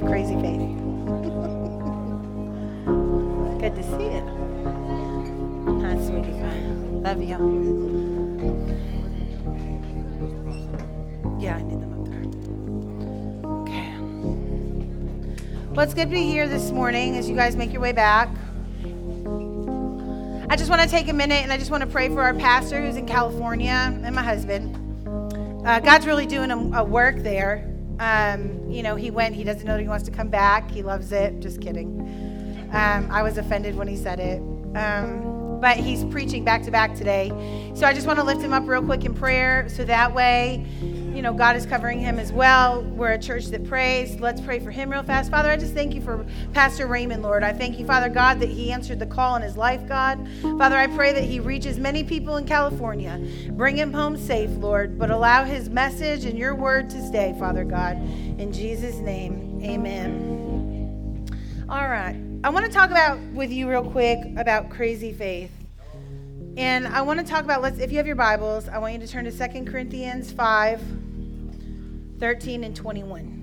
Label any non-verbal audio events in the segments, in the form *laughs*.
Crazy Faith. Good to see you. Hi, sweetie pie. Love you. Yeah, I need them up there. Okay. Well, it's good to be here this morning as you guys make your way back. I just want to take a minute and I just want to pray for our pastor who's in California and my husband. Uh, God's really doing a, a work there. Um, you know, he went, he doesn't know that he wants to come back. He loves it. Just kidding. Um, I was offended when he said it. Um, but he's preaching back to back today. So I just want to lift him up real quick in prayer so that way you know, God is covering him as well. We're a church that prays. Let's pray for him real fast. Father, I just thank you for Pastor Raymond, Lord. I thank you, Father God, that he answered the call in his life, God. Father, I pray that he reaches many people in California. Bring him home safe, Lord, but allow his message and your word to stay, Father God. In Jesus' name, amen. All right. I want to talk about with you real quick about crazy faith. And I want to talk about let's if you have your Bibles, I want you to turn to 2 Corinthians 5 13 and 21.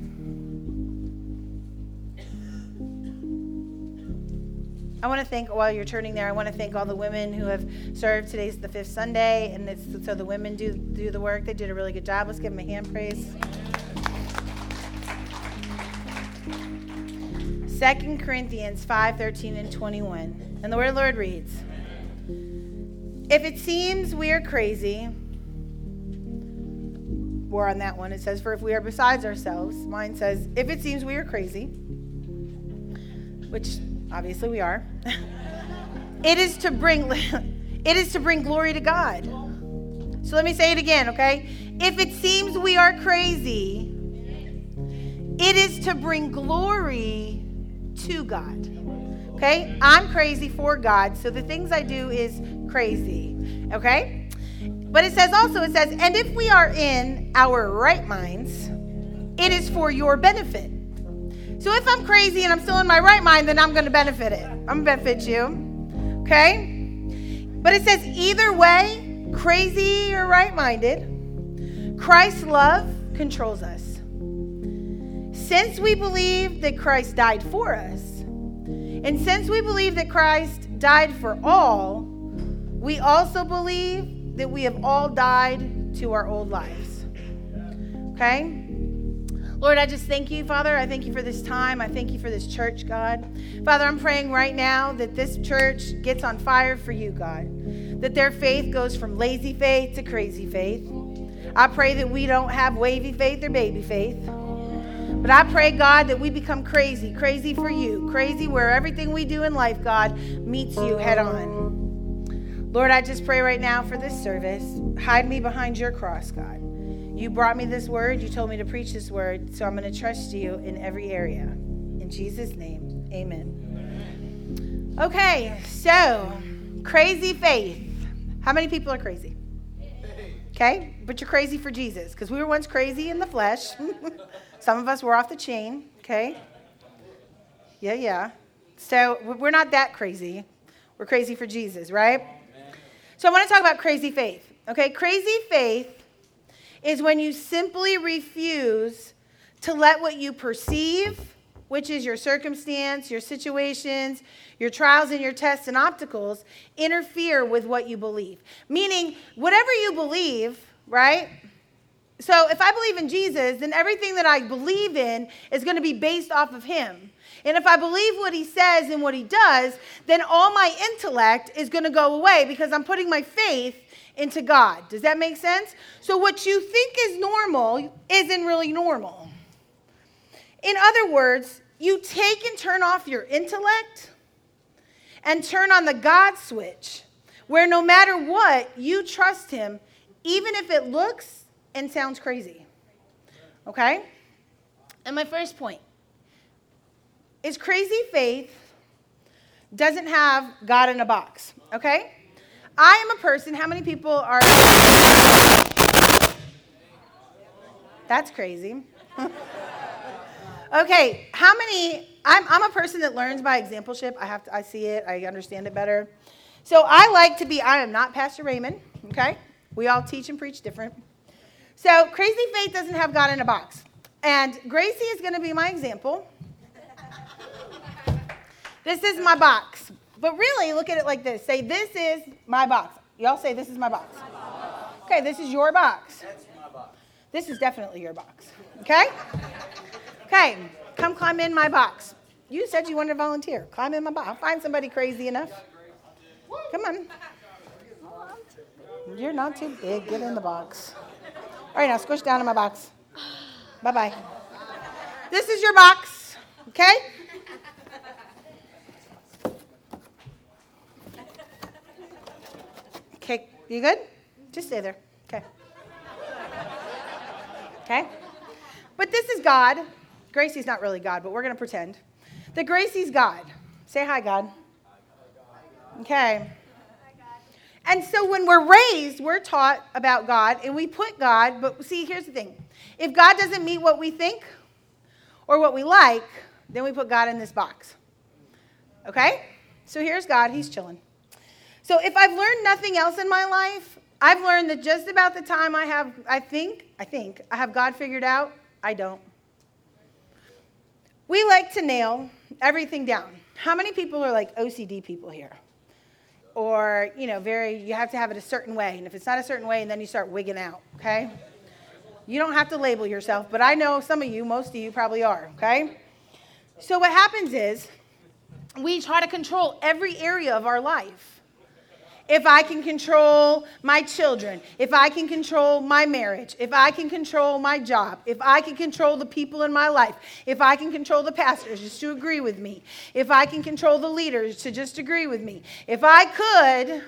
I want to thank, while you're turning there, I want to thank all the women who have served. Today's the fifth Sunday, and it's, so the women do, do the work. They did a really good job. Let's give them a hand praise. 2 Corinthians 5 13 and 21. And the word of the Lord reads If it seems we are crazy, more on that one. It says, For if we are besides ourselves, mine says, If it seems we are crazy, which obviously we are, *laughs* it is to bring *laughs* it is to bring glory to God. So let me say it again, okay? If it seems we are crazy, it is to bring glory to God. Okay? I'm crazy for God, so the things I do is crazy. Okay? But it says also, it says, and if we are in our right minds, it is for your benefit. So if I'm crazy and I'm still in my right mind, then I'm going to benefit it. I'm going to benefit you. Okay? But it says, either way, crazy or right minded, Christ's love controls us. Since we believe that Christ died for us, and since we believe that Christ died for all, we also believe that we have all died to our old lives. Okay? Lord, I just thank you, Father. I thank you for this time. I thank you for this church, God. Father, I'm praying right now that this church gets on fire for you, God. That their faith goes from lazy faith to crazy faith. I pray that we don't have wavy faith or baby faith. But I pray, God, that we become crazy, crazy for you, crazy where everything we do in life, God, meets you head on. Lord, I just pray right now for this service. Hide me behind your cross, God. You brought me this word. You told me to preach this word. So I'm going to trust you in every area. In Jesus' name, amen. Okay, so crazy faith. How many people are crazy? Okay, but you're crazy for Jesus because we were once crazy in the flesh. *laughs* Some of us were off the chain. Okay. Yeah, yeah. So we're not that crazy. We're crazy for Jesus, right? So I want to talk about crazy faith. Okay, crazy faith is when you simply refuse to let what you perceive, which is your circumstance, your situations, your trials and your tests and obstacles, interfere with what you believe. Meaning, whatever you believe, right? So if I believe in Jesus, then everything that I believe in is going to be based off of him. And if I believe what he says and what he does, then all my intellect is going to go away because I'm putting my faith into God. Does that make sense? So what you think is normal isn't really normal. In other words, you take and turn off your intellect and turn on the God switch, where no matter what, you trust him, even if it looks and sounds crazy. Okay? And my first point is crazy faith doesn't have God in a box, okay? I am a person, how many people are. That's crazy. *laughs* okay, how many. I'm, I'm a person that learns by exampleship. I have to, I see it, I understand it better. So I like to be, I am not Pastor Raymond, okay? We all teach and preach different. So crazy faith doesn't have God in a box. And Gracie is going to be my example This is my box. But really, look at it like this. Say, this is my box. Y'all say, this is my box. Okay, this is your box. That's my box. This is definitely your box. Okay? Okay, come climb in my box. You said you wanted to volunteer. Climb in my box. I'll find somebody crazy enough. Come on. You're not too big. Get in the box. All right, now squish down in my box. Bye bye. This is your box. Okay? Okay, you good? Just stay there. Okay. Okay? But this is God. Gracie's not really God, but we're going to pretend. That Gracie's God. Say hi, God. Okay. And so when we're raised, we're taught about God and we put God, but see, here's the thing. If God doesn't meet what we think or what we like, then we put God in this box. Okay? So here's God, he's chilling. So if I've learned nothing else in my life, I've learned that just about the time I have, I think, I think, I have God figured out, I don't. We like to nail everything down. How many people are like OCD people here? Or, you know, very, you have to have it a certain way. And if it's not a certain way, and then you start wigging out, okay? You don't have to label yourself, but I know some of you, most of you probably are, okay? So what happens is we try to control every area of our life if I can control my children, if I can control my marriage, if I can control my job, if I can control the people in my life, if I can control the pastors just to agree with me, if I can control the leaders to just agree with me, if I could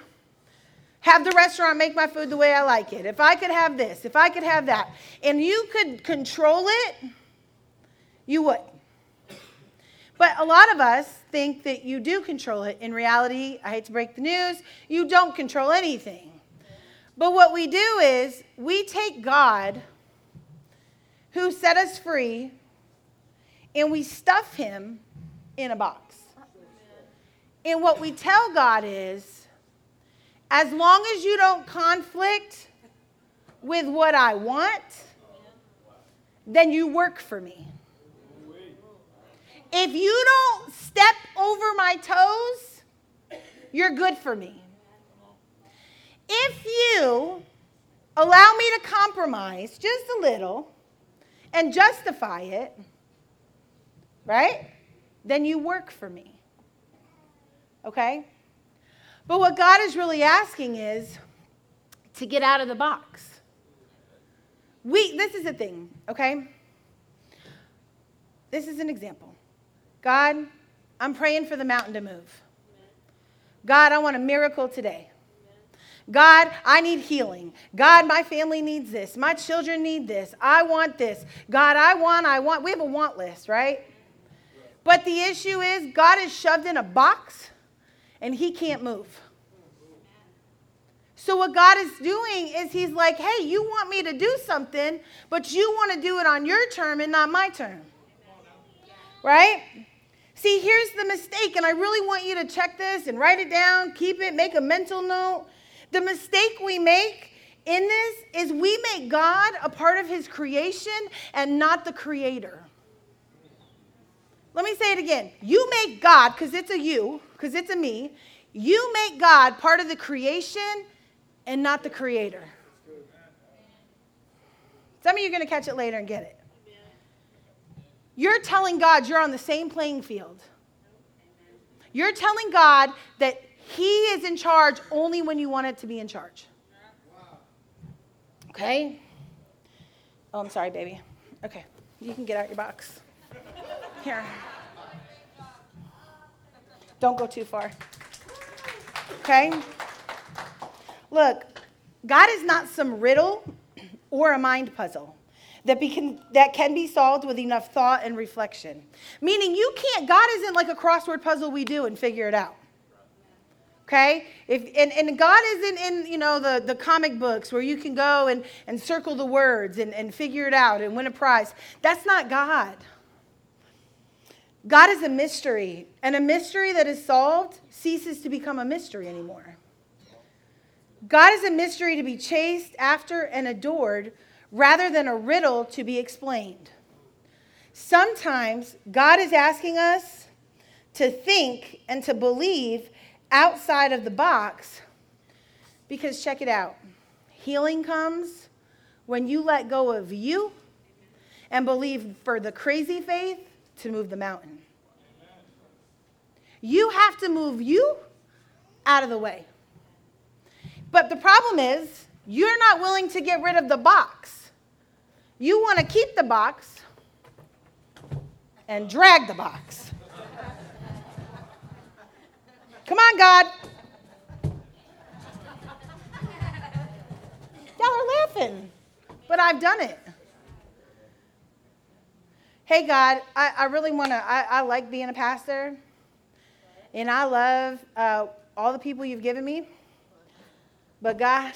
have the restaurant make my food the way I like it, if I could have this, if I could have that, and you could control it, you would. But a lot of us think that you do control it. In reality, I hate to break the news, you don't control anything. But what we do is we take God, who set us free, and we stuff him in a box. And what we tell God is as long as you don't conflict with what I want, then you work for me. If you don't step over my toes, you're good for me. If you allow me to compromise just a little and justify it, right? Then you work for me. Okay? But what God is really asking is to get out of the box. We this is a thing, okay? This is an example. God, I'm praying for the mountain to move. God, I want a miracle today. God, I need healing. God, my family needs this. My children need this. I want this. God, I want, I want. We have a want list, right? But the issue is, God is shoved in a box and he can't move. So, what God is doing is He's like, hey, you want me to do something, but you want to do it on your term and not my term. Right? See, here's the mistake, and I really want you to check this and write it down, keep it, make a mental note. The mistake we make in this is we make God a part of his creation and not the creator. Let me say it again. You make God, because it's a you, because it's a me, you make God part of the creation and not the creator. Some of you are going to catch it later and get it. You're telling God you're on the same playing field. You're telling God that He is in charge only when you want it to be in charge. Okay? Oh, I'm sorry, baby. Okay, you can get out your box. Here. Don't go too far. Okay? Look, God is not some riddle or a mind puzzle that, be, that can be solved with enough thought and reflection. Meaning, you can't, God isn't like a crossword puzzle we do and figure it out. Okay? If, and, and God isn't in, you know, the, the comic books where you can go and, and circle the words and, and figure it out and win a prize. That's not God. God is a mystery, and a mystery that is solved ceases to become a mystery anymore. God is a mystery to be chased after and adored rather than a riddle to be explained. Sometimes God is asking us to think and to believe outside of the box because check it out healing comes when you let go of you and believe for the crazy faith to move the mountain. You have to move you out of the way. But the problem is, you're not willing to get rid of the box. You want to keep the box and drag the box. Come on, God. Y'all are laughing, but I've done it. Hey, God, I, I really want to, I, I, like being a pastor, and I love uh, all the people you've given me, but God,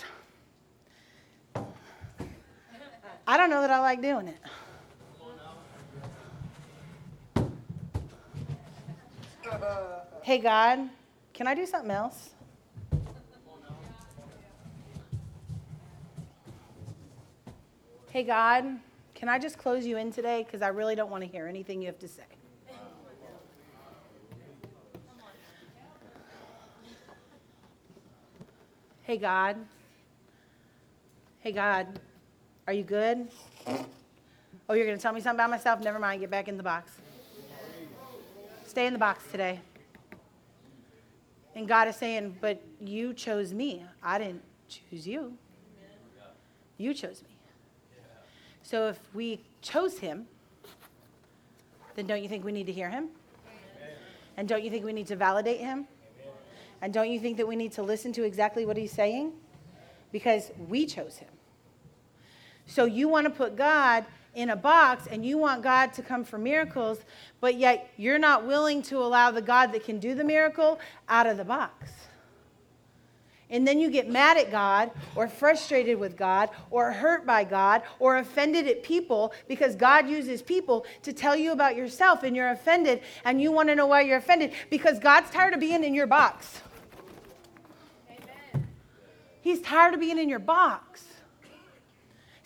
I don't know that I like doing it. Hey, God, can I do something else? Hey, God, can I just close you in today? Because I really don't want to hear anything you have to say. Hey, God. Hey, God, are you good? Oh, you're going to tell me something about myself? Never mind, get back in the box. Stay in the box today. And God is saying, But you chose me. I didn't choose you. You chose me. So if we chose him, then don't you think we need to hear him? And don't you think we need to validate him? And don't you think that we need to listen to exactly what he's saying? Because we chose him. So you want to put God in a box and you want God to come for miracles, but yet you're not willing to allow the God that can do the miracle out of the box. And then you get mad at God or frustrated with God or hurt by God or offended at people because God uses people to tell you about yourself and you're offended and you want to know why you're offended because God's tired of being in your box. Amen. He's tired of being in your box.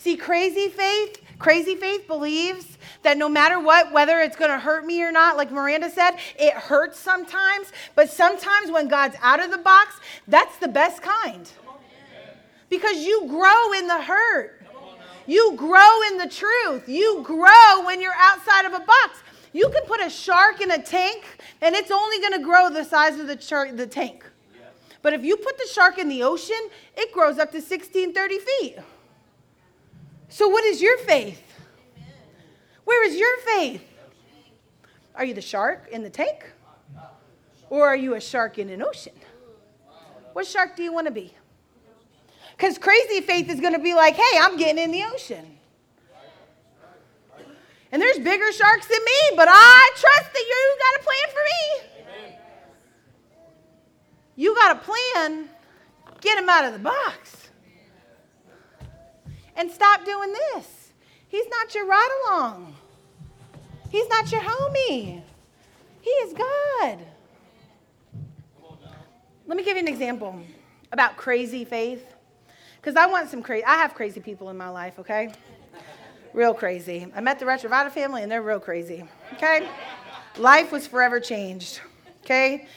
See, crazy faith Crazy faith believes that no matter what, whether it's going to hurt me or not, like Miranda said, it hurts sometimes, but sometimes when God's out of the box, that's the best kind. Because you grow in the hurt. You grow in the truth. You grow when you're outside of a box. You can put a shark in a tank and it's only going to grow the size of the, char- the tank. But if you put the shark in the ocean, it grows up to 16, 30 feet. So, what is your faith? Where is your faith? Are you the shark in the tank? Or are you a shark in an ocean? What shark do you want to be? Because crazy faith is going to be like, hey, I'm getting in the ocean. And there's bigger sharks than me, but I trust that you got a plan for me. You got a plan, get him out of the box and stop doing this. He's not your ride along, He's not your homie. He is God. Let me give you an example about crazy faith. Because I want some crazy, I have crazy people in my life, okay? Real crazy. I met the Retrovada family and they're real crazy, okay? Life was forever changed, okay?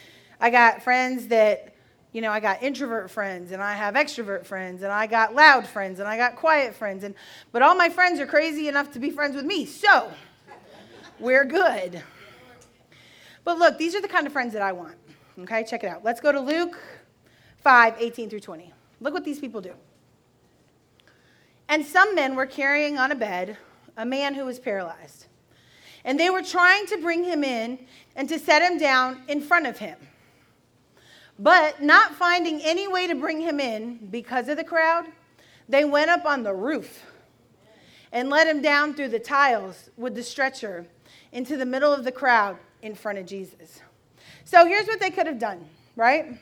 I got friends that you know, I got introvert friends and I have extrovert friends and I got loud friends and I got quiet friends and but all my friends are crazy enough to be friends with me. So, we're good. But look, these are the kind of friends that I want. Okay? Check it out. Let's go to Luke 5, 18 through 20. Look what these people do. And some men were carrying on a bed a man who was paralyzed. And they were trying to bring him in and to set him down in front of him. But not finding any way to bring him in because of the crowd, they went up on the roof and let him down through the tiles with the stretcher into the middle of the crowd in front of Jesus. So here's what they could have done, right?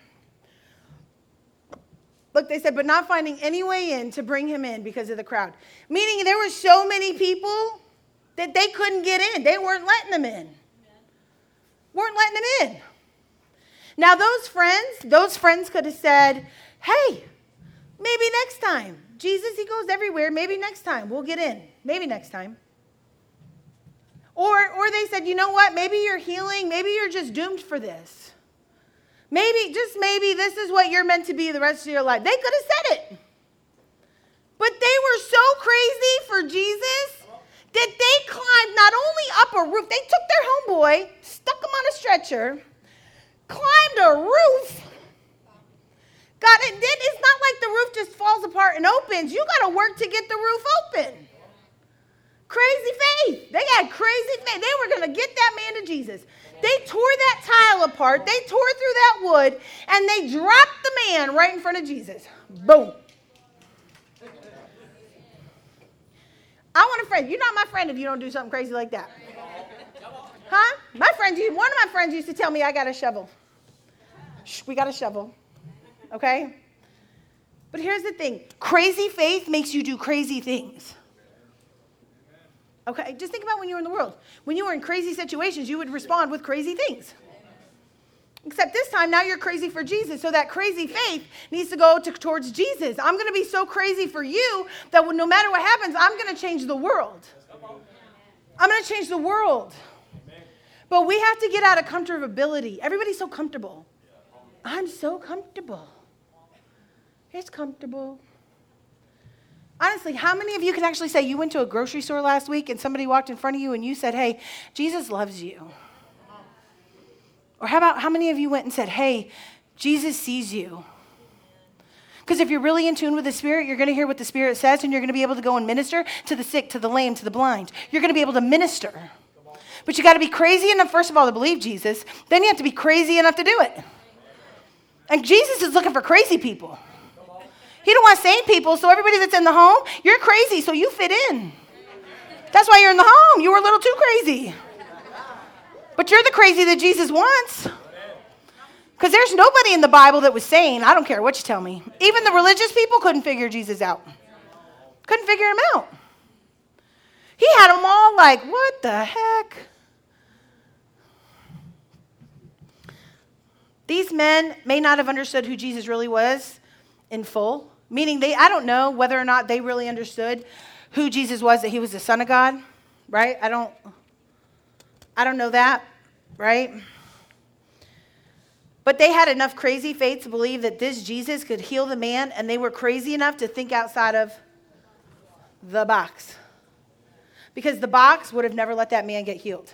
Look, they said, but not finding any way in to bring him in because of the crowd. Meaning there were so many people that they couldn't get in. They weren't letting them in. Weren't letting them in. Now, those friends, those friends could have said, hey, maybe next time. Jesus, he goes everywhere. Maybe next time we'll get in. Maybe next time. Or, or they said, you know what? Maybe you're healing. Maybe you're just doomed for this. Maybe, just maybe, this is what you're meant to be the rest of your life. They could have said it. But they were so crazy for Jesus that they climbed not only up a roof, they took their homeboy, stuck him on a stretcher, climbed a roof. God, it, it's not like the roof just falls apart and opens. You got to work to get the roof open. Crazy faith. They had crazy faith. They were going to get that man to Jesus. They tore that tile apart, they tore through that wood, and they dropped the man right in front of Jesus. Boom. I want a friend. You're not my friend if you don't do something crazy like that. Huh? My friend, one of my friends used to tell me I got a shovel. Shh, we got a shovel. Okay? But here's the thing crazy faith makes you do crazy things. Okay? Just think about when you were in the world. When you were in crazy situations, you would respond with crazy things. Except this time, now you're crazy for Jesus. So that crazy faith needs to go to, towards Jesus. I'm going to be so crazy for you that no matter what happens, I'm going to change the world. I'm going to change the world. But we have to get out of comfortability. Everybody's so comfortable. I'm so comfortable. It's comfortable. Honestly, how many of you can actually say you went to a grocery store last week and somebody walked in front of you and you said, Hey, Jesus loves you? Or how about how many of you went and said, Hey, Jesus sees you? Because if you're really in tune with the Spirit, you're going to hear what the Spirit says and you're going to be able to go and minister to the sick, to the lame, to the blind. You're going to be able to minister. But you got to be crazy enough, first of all, to believe Jesus. Then you have to be crazy enough to do it. And Jesus is looking for crazy people. He don't want sane people, so everybody that's in the home, you're crazy, so you fit in. That's why you're in the home. You were a little too crazy. But you're the crazy that Jesus wants. Because there's nobody in the Bible that was sane. I don't care what you tell me. Even the religious people couldn't figure Jesus out. Couldn't figure him out. He had them all like, what the heck? These men may not have understood who Jesus really was in full, meaning they I don't know whether or not they really understood who Jesus was that he was the son of God, right? I don't I don't know that, right? But they had enough crazy faith to believe that this Jesus could heal the man, and they were crazy enough to think outside of the box. Because the box would have never let that man get healed.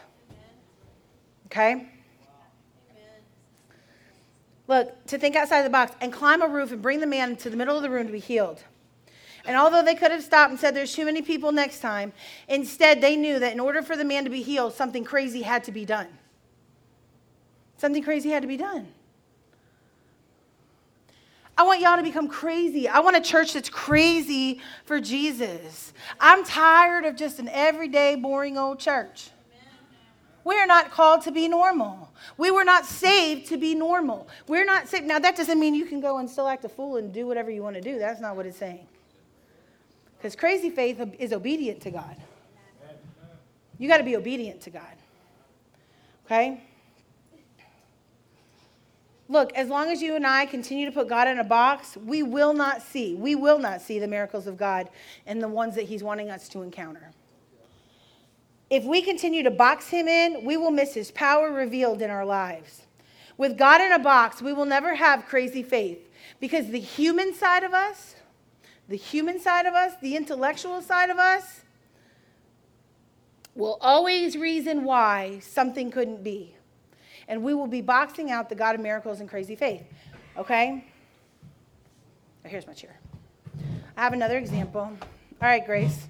Okay? Look, to think outside the box and climb a roof and bring the man to the middle of the room to be healed. And although they could have stopped and said, There's too many people next time, instead they knew that in order for the man to be healed, something crazy had to be done. Something crazy had to be done. I want y'all to become crazy. I want a church that's crazy for Jesus. I'm tired of just an everyday, boring old church. We are not called to be normal. We were not saved to be normal. We're not saved. Now, that doesn't mean you can go and still act a fool and do whatever you want to do. That's not what it's saying. Because crazy faith is obedient to God. You got to be obedient to God. Okay? Look, as long as you and I continue to put God in a box, we will not see, we will not see the miracles of God and the ones that He's wanting us to encounter. If we continue to box him in, we will miss his power revealed in our lives. With God in a box, we will never have crazy faith because the human side of us, the human side of us, the intellectual side of us, will always reason why something couldn't be. And we will be boxing out the God of miracles and crazy faith. Okay? Here's my chair. I have another example. All right, Grace.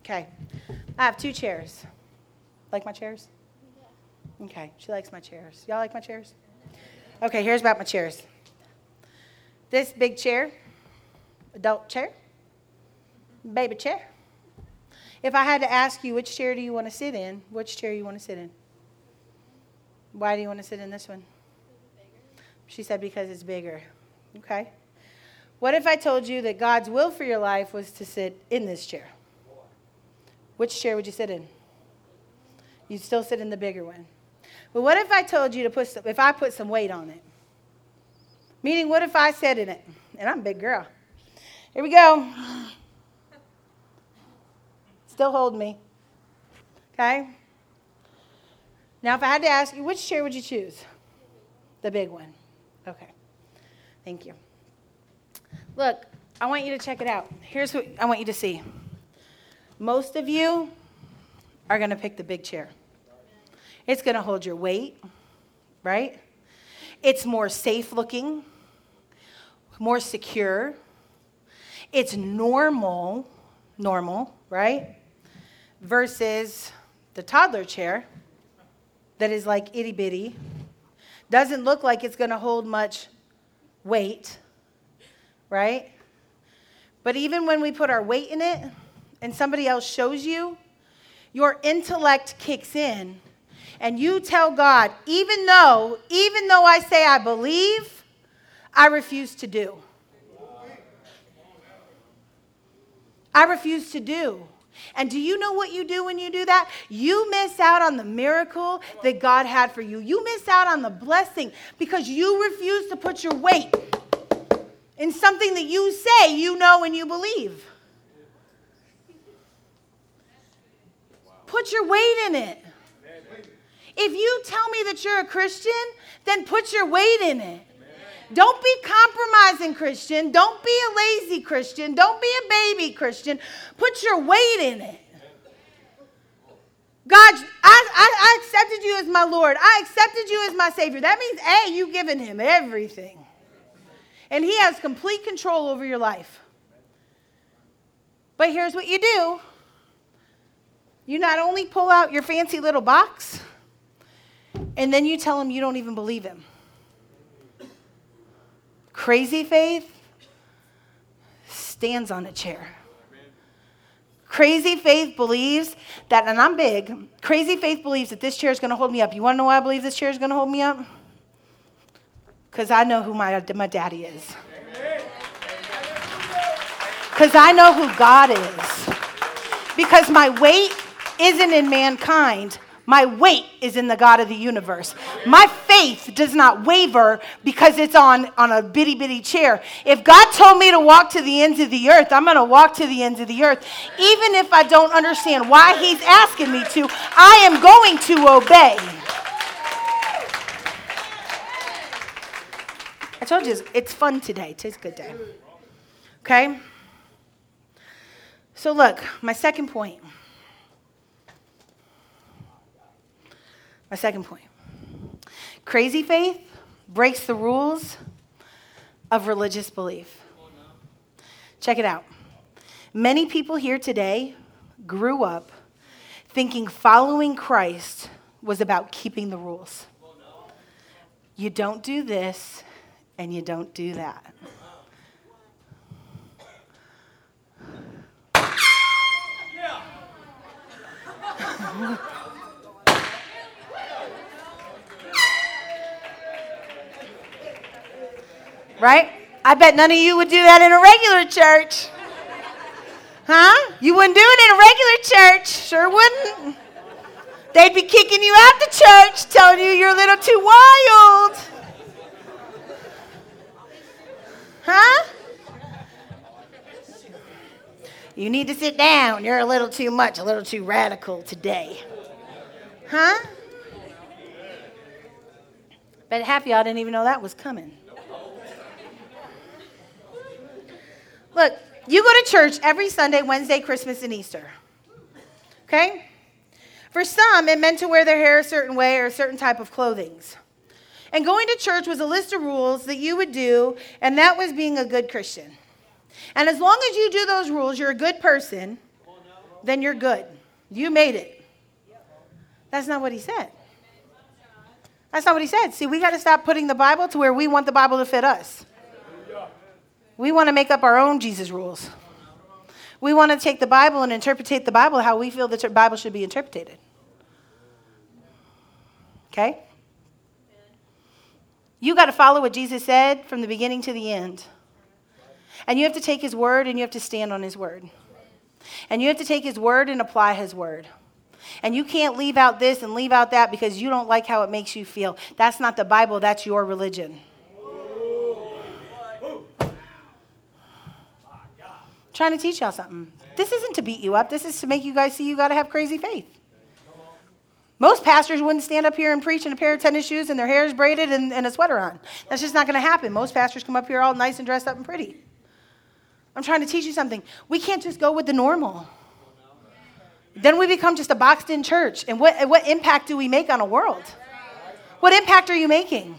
Okay. I have two chairs. Like my chairs? Okay. She likes my chairs. Y'all like my chairs? Okay, here's about my chairs. This big chair, adult chair, baby chair. If I had to ask you which chair do you want to sit in, which chair you want to sit in? Why do you want to sit in this one? She said because it's bigger. Okay. What if I told you that God's will for your life was to sit in this chair? Which chair would you sit in? You'd still sit in the bigger one. But what if I told you to put some, if I put some weight on it? Meaning, what if I sat in it? And I'm a big girl. Here we go. Still hold me. Okay? Now, if I had to ask you, which chair would you choose? The big one. Okay. Thank you. Look, I want you to check it out. Here's what I want you to see. Most of you are going to pick the big chair. It's going to hold your weight, right? It's more safe looking, more secure. It's normal, normal, right? Versus the toddler chair that is like itty bitty, doesn't look like it's going to hold much weight, right? But even when we put our weight in it and somebody else shows you, your intellect kicks in and you tell God, even though, even though I say I believe, I refuse to do. I refuse to do. And do you know what you do when you do that? You miss out on the miracle that God had for you. You miss out on the blessing because you refuse to put your weight in something that you say you know and you believe. Put your weight in it. If you tell me that you're a Christian, then put your weight in it. Don't be compromising Christian. Don't be a lazy Christian. Don't be a baby Christian. Put your weight in it. God, I, I, I, accepted you as my Lord. I accepted you as my Savior. That means, A, you've given Him everything. And He has complete control over your life. But here's what you do you not only pull out your fancy little box, and then you tell Him you don't even believe Him. Crazy faith stands on a chair. Crazy faith believes that, and I'm big, crazy faith believes that this chair is going to hold me up. You want to know why I believe this chair is going to hold me up? Because I know who my, my daddy is. Because I know who God is. Because my weight isn't in mankind, my weight is in the God of the universe. My faith does not waver because it's on, on a bitty bitty chair. If God told me to walk to the ends of the earth, I'm going to walk to the ends of the earth. Even if I don't understand why He's asking me to, I am going to obey. I told you it's fun today. Today's a good day. Okay? So, look, my second point. My second point crazy faith breaks the rules of religious belief. Check it out. Many people here today grew up thinking following Christ was about keeping the rules. You don't do this and you don't do that. Yeah. *laughs* Right? I bet none of you would do that in a regular church. Huh? You wouldn't do it in a regular church. Sure wouldn't. They'd be kicking you out the church, telling you you're a little too wild. Huh? You need to sit down. You're a little too much, a little too radical today. Huh? But half y'all didn't even know that was coming. Look, you go to church every Sunday, Wednesday, Christmas, and Easter. Okay? For some, it meant to wear their hair a certain way or a certain type of clothing. And going to church was a list of rules that you would do, and that was being a good Christian. And as long as you do those rules, you're a good person, then you're good. You made it. That's not what he said. That's not what he said. See, we got to stop putting the Bible to where we want the Bible to fit us. We want to make up our own Jesus rules. We want to take the Bible and interpretate the Bible how we feel the Bible should be interpreted. Okay? You got to follow what Jesus said from the beginning to the end. And you have to take his word and you have to stand on his word. And you have to take his word and apply his word. And you can't leave out this and leave out that because you don't like how it makes you feel. That's not the Bible, that's your religion. Trying to teach y'all something. This isn't to beat you up. This is to make you guys see you got to have crazy faith. Most pastors wouldn't stand up here and preach in a pair of tennis shoes and their hair is braided and, and a sweater on. That's just not going to happen. Most pastors come up here all nice and dressed up and pretty. I'm trying to teach you something. We can't just go with the normal. Then we become just a boxed in church. And what, what impact do we make on a world? What impact are you making?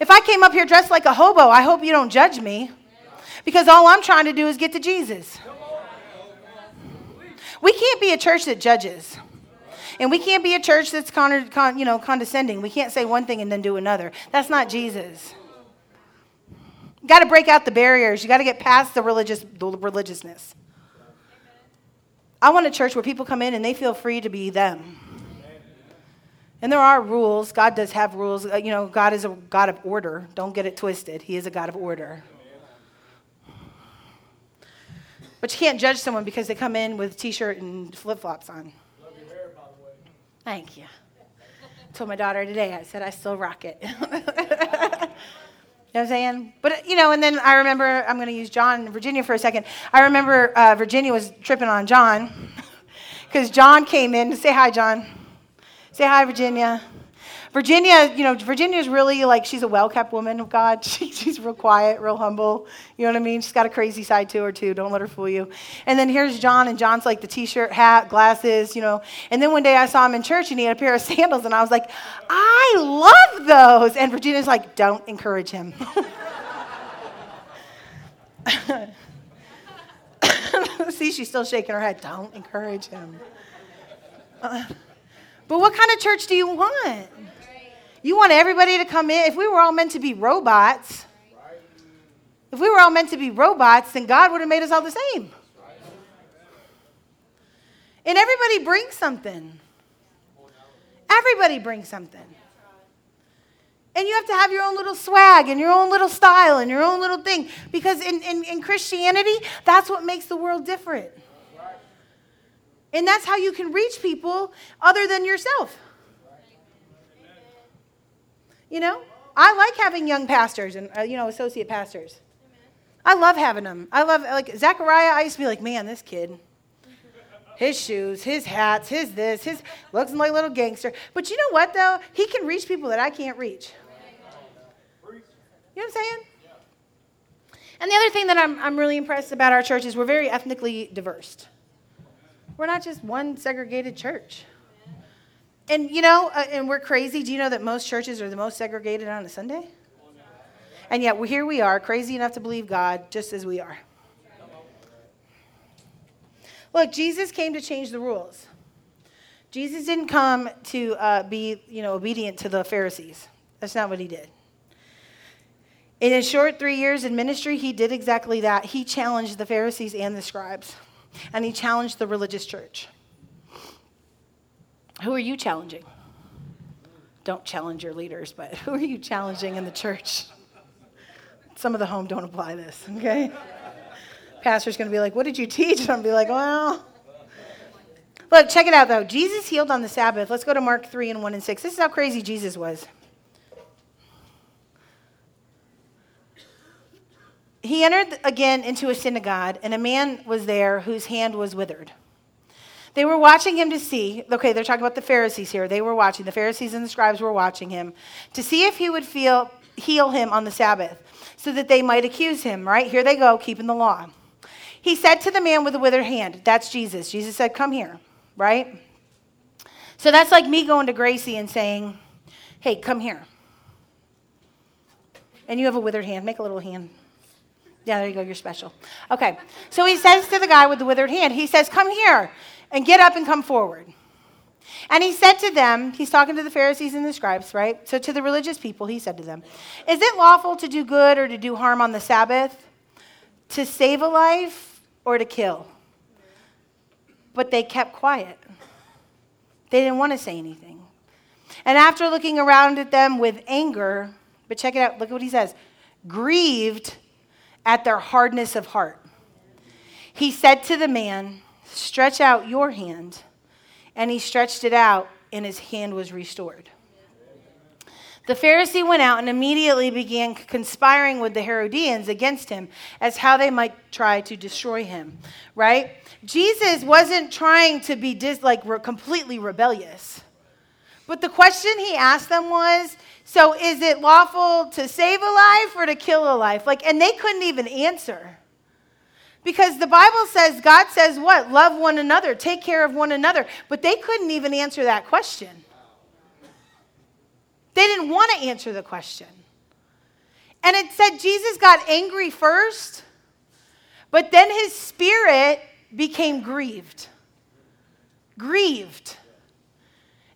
If I came up here dressed like a hobo, I hope you don't judge me because all I'm trying to do is get to Jesus. We can't be a church that judges. And we can't be a church that's con- con- you know, condescending. We can't say one thing and then do another. That's not Jesus. You got to break out the barriers. You got to get past the religious the religiousness. I want a church where people come in and they feel free to be them. And there are rules. God does have rules. Uh, you know, God is a God of order. Don't get it twisted. He is a God of order. But you can't judge someone because they come in with a t-shirt and flip-flops on. Hair, by the way. Thank you. Told my daughter today, I said, I still rock it. *laughs* you know what I'm saying? But, you know, and then I remember, I'm going to use John and Virginia for a second. I remember uh, Virginia was tripping on John because John came in to say hi, John. Say hi, Virginia. Virginia, you know, Virginia's really like, she's a well kept woman of God. *laughs* She, she's real quiet, real humble. You know what I mean? She's got a crazy side to her, too. Don't let her fool you. And then here's John, and John's like the t shirt, hat, glasses, you know. And then one day I saw him in church, and he had a pair of *laughs* sandals, and I was like, I love those. And Virginia's like, don't encourage him. *laughs* See, she's still shaking her head. Don't encourage him. Uh, but what kind of church do you want? You want everybody to come in. If we were all meant to be robots, if we were all meant to be robots, then God would have made us all the same. And everybody brings something. Everybody brings something. And you have to have your own little swag and your own little style and your own little thing. Because in, in, in Christianity, that's what makes the world different. And that's how you can reach people other than yourself. You know, I like having young pastors and, uh, you know, associate pastors. I love having them. I love, like, Zechariah, I used to be like, man, this kid, his shoes, his hats, his this, his looks like a little gangster. But you know what, though? He can reach people that I can't reach. You know what I'm saying? And the other thing that I'm, I'm really impressed about our church is we're very ethnically diverse. We're not just one segregated church. And you know, uh, and we're crazy. Do you know that most churches are the most segregated on a Sunday? And yet, here we are, crazy enough to believe God just as we are. Look, Jesus came to change the rules. Jesus didn't come to uh, be, you know, obedient to the Pharisees. That's not what he did. In his short three years in ministry, he did exactly that. He challenged the Pharisees and the scribes and he challenged the religious church. Who are you challenging? Don't challenge your leaders, but who are you challenging in the church? Some of the home don't apply this, okay? Pastor's gonna be like, What did you teach? I'll be like, Well, look, check it out though. Jesus healed on the Sabbath. Let's go to Mark 3 and 1 and 6. This is how crazy Jesus was. he entered again into a synagogue, and a man was there whose hand was withered. They were watching him to see, okay, they're talking about the Pharisees here. They were watching, the Pharisees and the scribes were watching him to see if he would feel, heal him on the Sabbath so that they might accuse him, right? Here they go, keeping the law. He said to the man with the withered hand, That's Jesus. Jesus said, Come here, right? So that's like me going to Gracie and saying, Hey, come here. And you have a withered hand. Make a little hand. Yeah, there you go. You're special. Okay. So he says to the guy with the withered hand, he says, Come here and get up and come forward. And he said to them, he's talking to the Pharisees and the scribes, right? So to the religious people, he said to them, Is it lawful to do good or to do harm on the Sabbath? To save a life or to kill? But they kept quiet. They didn't want to say anything. And after looking around at them with anger, but check it out, look at what he says grieved at their hardness of heart. He said to the man, Stretch out your hand. And he stretched it out, and his hand was restored. The Pharisee went out and immediately began conspiring with the Herodians against him as how they might try to destroy him, right? Jesus wasn't trying to be dis- like re- completely rebellious. But the question he asked them was, so is it lawful to save a life or to kill a life? Like and they couldn't even answer. Because the Bible says God says what? Love one another, take care of one another, but they couldn't even answer that question. They didn't want to answer the question. And it said Jesus got angry first, but then his spirit became grieved. Grieved.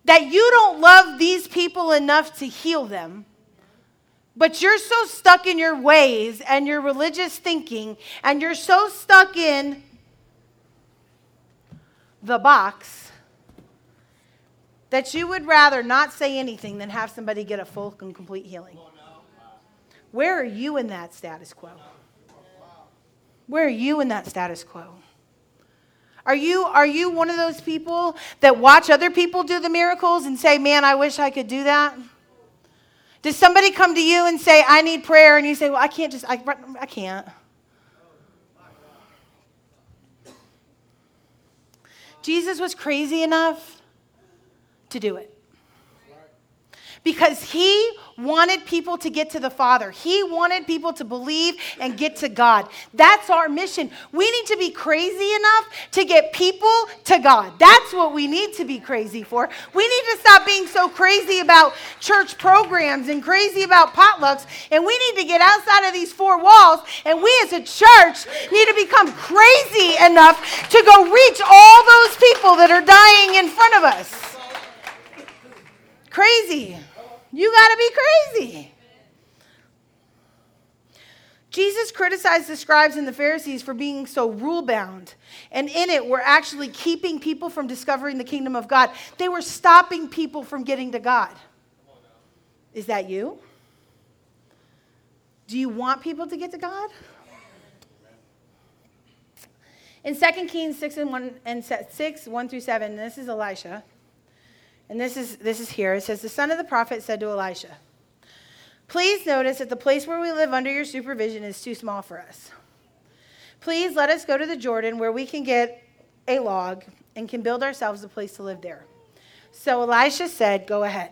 That you don't love these people enough to heal them, but you're so stuck in your ways and your religious thinking, and you're so stuck in the box that you would rather not say anything than have somebody get a full and complete healing? Where are you in that status quo? Where are you in that status quo? Are you, are you one of those people that watch other people do the miracles and say, Man, I wish I could do that? Does somebody come to you and say, I need prayer? And you say, Well, I can't just, I, I can't. Jesus was crazy enough to do it. Because he wanted people to get to the Father. He wanted people to believe and get to God. That's our mission. We need to be crazy enough to get people to God. That's what we need to be crazy for. We need to stop being so crazy about church programs and crazy about potlucks. And we need to get outside of these four walls. And we as a church need to become crazy enough to go reach all those people that are dying in front of us. Crazy. You got to be crazy. Jesus criticized the scribes and the Pharisees for being so rule bound. And in it, were actually keeping people from discovering the kingdom of God. They were stopping people from getting to God. Is that you? Do you want people to get to God? In 2 Kings 6 and 1 and 6, 1 through 7, this is Elisha. And this is, this is here. It says, The son of the prophet said to Elisha, Please notice that the place where we live under your supervision is too small for us. Please let us go to the Jordan where we can get a log and can build ourselves a place to live there. So Elisha said, Go ahead.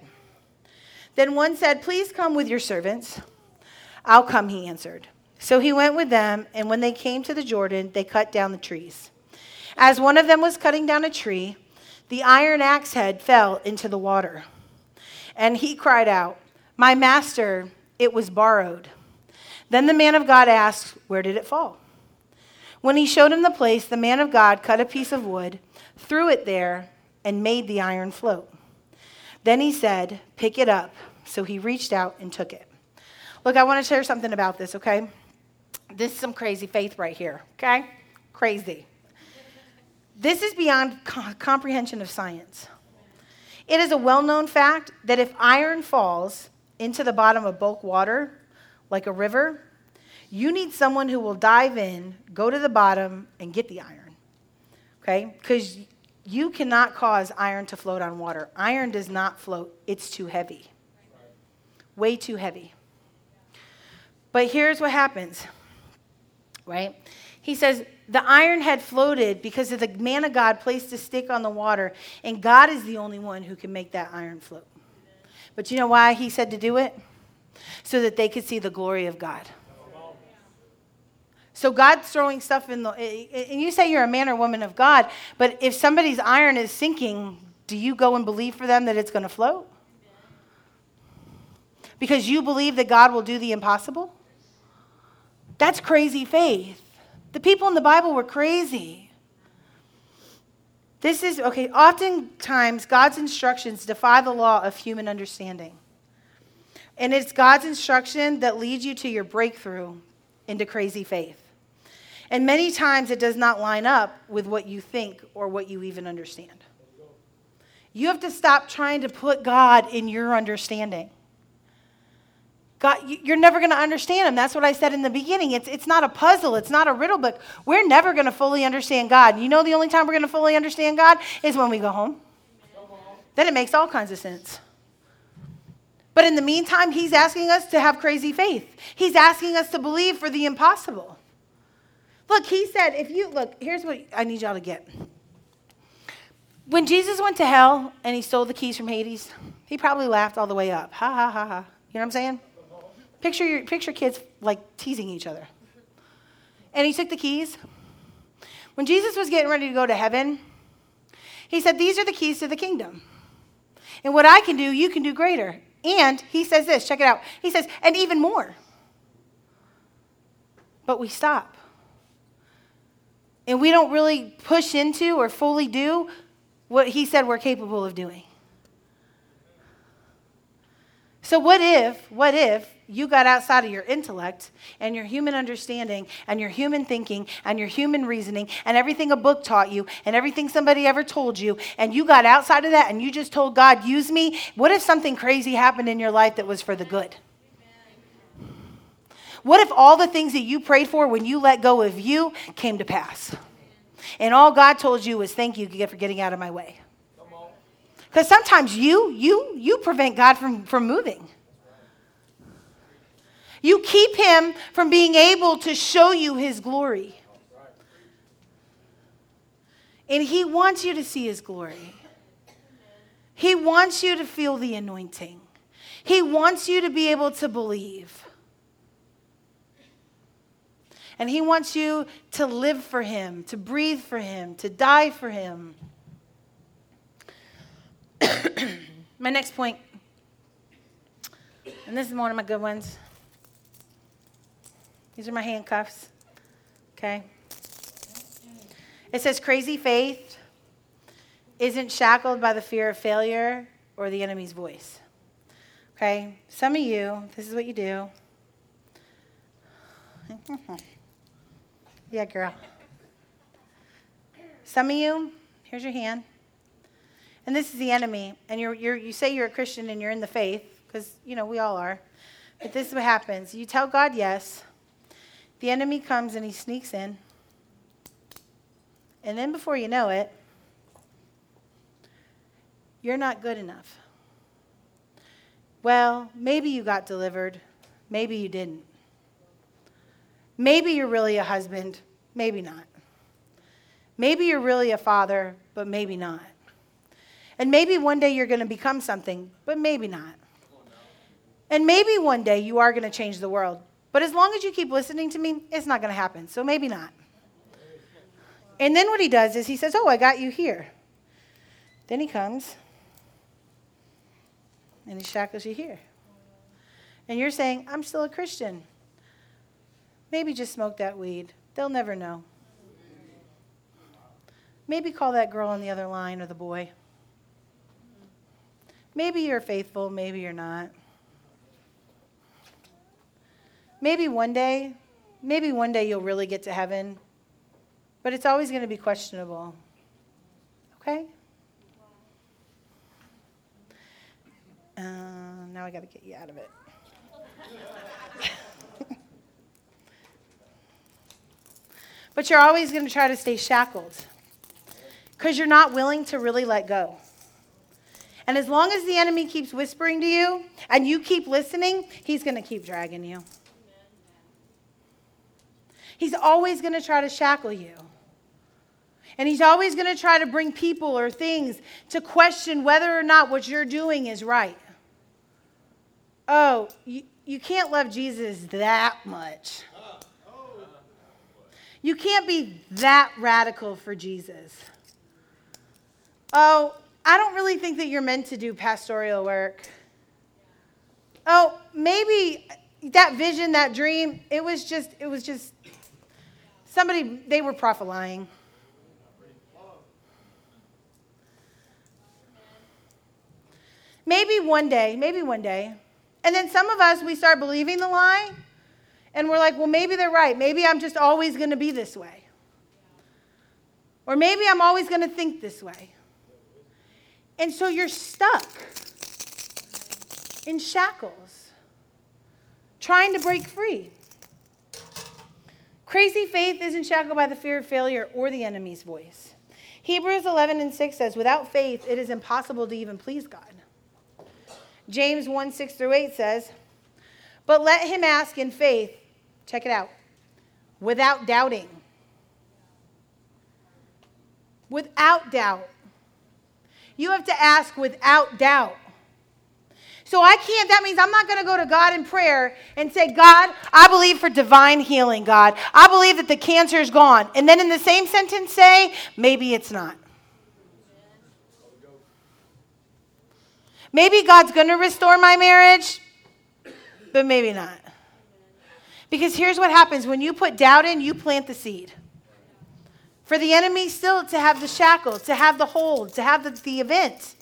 Then one said, Please come with your servants. I'll come, he answered. So he went with them, and when they came to the Jordan, they cut down the trees. As one of them was cutting down a tree, the iron axe head fell into the water. And he cried out, My master, it was borrowed. Then the man of God asked, Where did it fall? When he showed him the place, the man of God cut a piece of wood, threw it there, and made the iron float. Then he said, Pick it up. So he reached out and took it. Look, I want to share something about this, okay? This is some crazy faith right here, okay? Crazy. This is beyond co- comprehension of science. It is a well known fact that if iron falls into the bottom of bulk water, like a river, you need someone who will dive in, go to the bottom, and get the iron. Okay? Because you cannot cause iron to float on water. Iron does not float, it's too heavy. Way too heavy. But here's what happens, right? He says, The iron had floated because of the man of God placed a stick on the water, and God is the only one who can make that iron float. But you know why he said to do it? So that they could see the glory of God. So God's throwing stuff in the. And you say you're a man or woman of God, but if somebody's iron is sinking, do you go and believe for them that it's going to float? Because you believe that God will do the impossible? That's crazy faith. The people in the Bible were crazy. This is, okay, oftentimes God's instructions defy the law of human understanding. And it's God's instruction that leads you to your breakthrough into crazy faith. And many times it does not line up with what you think or what you even understand. You have to stop trying to put God in your understanding. God, you're never going to understand him. That's what I said in the beginning. It's, it's not a puzzle, it's not a riddle book. We're never going to fully understand God. You know, the only time we're going to fully understand God is when we go home. Then it makes all kinds of sense. But in the meantime, he's asking us to have crazy faith. He's asking us to believe for the impossible. Look, he said, if you look, here's what I need y'all to get. When Jesus went to hell and he stole the keys from Hades, he probably laughed all the way up. Ha ha ha ha. You know what I'm saying? Picture your picture kids like teasing each other. And he took the keys. When Jesus was getting ready to go to heaven, he said, These are the keys to the kingdom. And what I can do, you can do greater. And he says this, check it out. He says, and even more. But we stop. And we don't really push into or fully do what he said we're capable of doing. So, what if, what if you got outside of your intellect and your human understanding and your human thinking and your human reasoning and everything a book taught you and everything somebody ever told you and you got outside of that and you just told God, use me? What if something crazy happened in your life that was for the good? What if all the things that you prayed for when you let go of you came to pass? And all God told you was thank you for getting out of my way. Because sometimes you, you, you prevent God from, from moving. You keep him from being able to show you his glory. And he wants you to see his glory. He wants you to feel the anointing. He wants you to be able to believe. And he wants you to live for him, to breathe for him, to die for him. *coughs* my next point, and this is one of my good ones. These are my handcuffs. Okay? It says crazy faith isn't shackled by the fear of failure or the enemy's voice. Okay? Some of you, this is what you do. *laughs* yeah, girl. Some of you, here's your hand. And this is the enemy. And you're, you're, you say you're a Christian and you're in the faith, because, you know, we all are. But this is what happens you tell God yes, the enemy comes and he sneaks in. And then before you know it, you're not good enough. Well, maybe you got delivered, maybe you didn't. Maybe you're really a husband, maybe not. Maybe you're really a father, but maybe not. And maybe one day you're going to become something, but maybe not. And maybe one day you are going to change the world. But as long as you keep listening to me, it's not going to happen. So maybe not. And then what he does is he says, Oh, I got you here. Then he comes and he shackles you here. And you're saying, I'm still a Christian. Maybe just smoke that weed. They'll never know. Maybe call that girl on the other line or the boy. Maybe you're faithful, maybe you're not. Maybe one day, maybe one day you'll really get to heaven, but it's always going to be questionable. Okay? Uh, now I got to get you out of it. *laughs* but you're always going to try to stay shackled because you're not willing to really let go. And as long as the enemy keeps whispering to you and you keep listening, he's going to keep dragging you. He's always going to try to shackle you. And he's always going to try to bring people or things to question whether or not what you're doing is right. Oh, you, you can't love Jesus that much. You can't be that radical for Jesus. Oh, I don't really think that you're meant to do pastoral work. Oh, maybe that vision, that dream, it was just, it was just somebody, they were prophesying. Maybe one day, maybe one day. And then some of us, we start believing the lie, and we're like, well, maybe they're right. Maybe I'm just always going to be this way. Or maybe I'm always going to think this way. And so you're stuck in shackles, trying to break free. Crazy faith isn't shackled by the fear of failure or the enemy's voice. Hebrews 11 and 6 says, Without faith, it is impossible to even please God. James 1 6 through 8 says, But let him ask in faith, check it out, without doubting. Without doubt. You have to ask without doubt. So I can't, that means I'm not going to go to God in prayer and say, God, I believe for divine healing, God. I believe that the cancer is gone. And then in the same sentence say, maybe it's not. Maybe God's going to restore my marriage, but maybe not. Because here's what happens when you put doubt in, you plant the seed. For the enemy still to have the shackle, to have the hold, to have the, the event.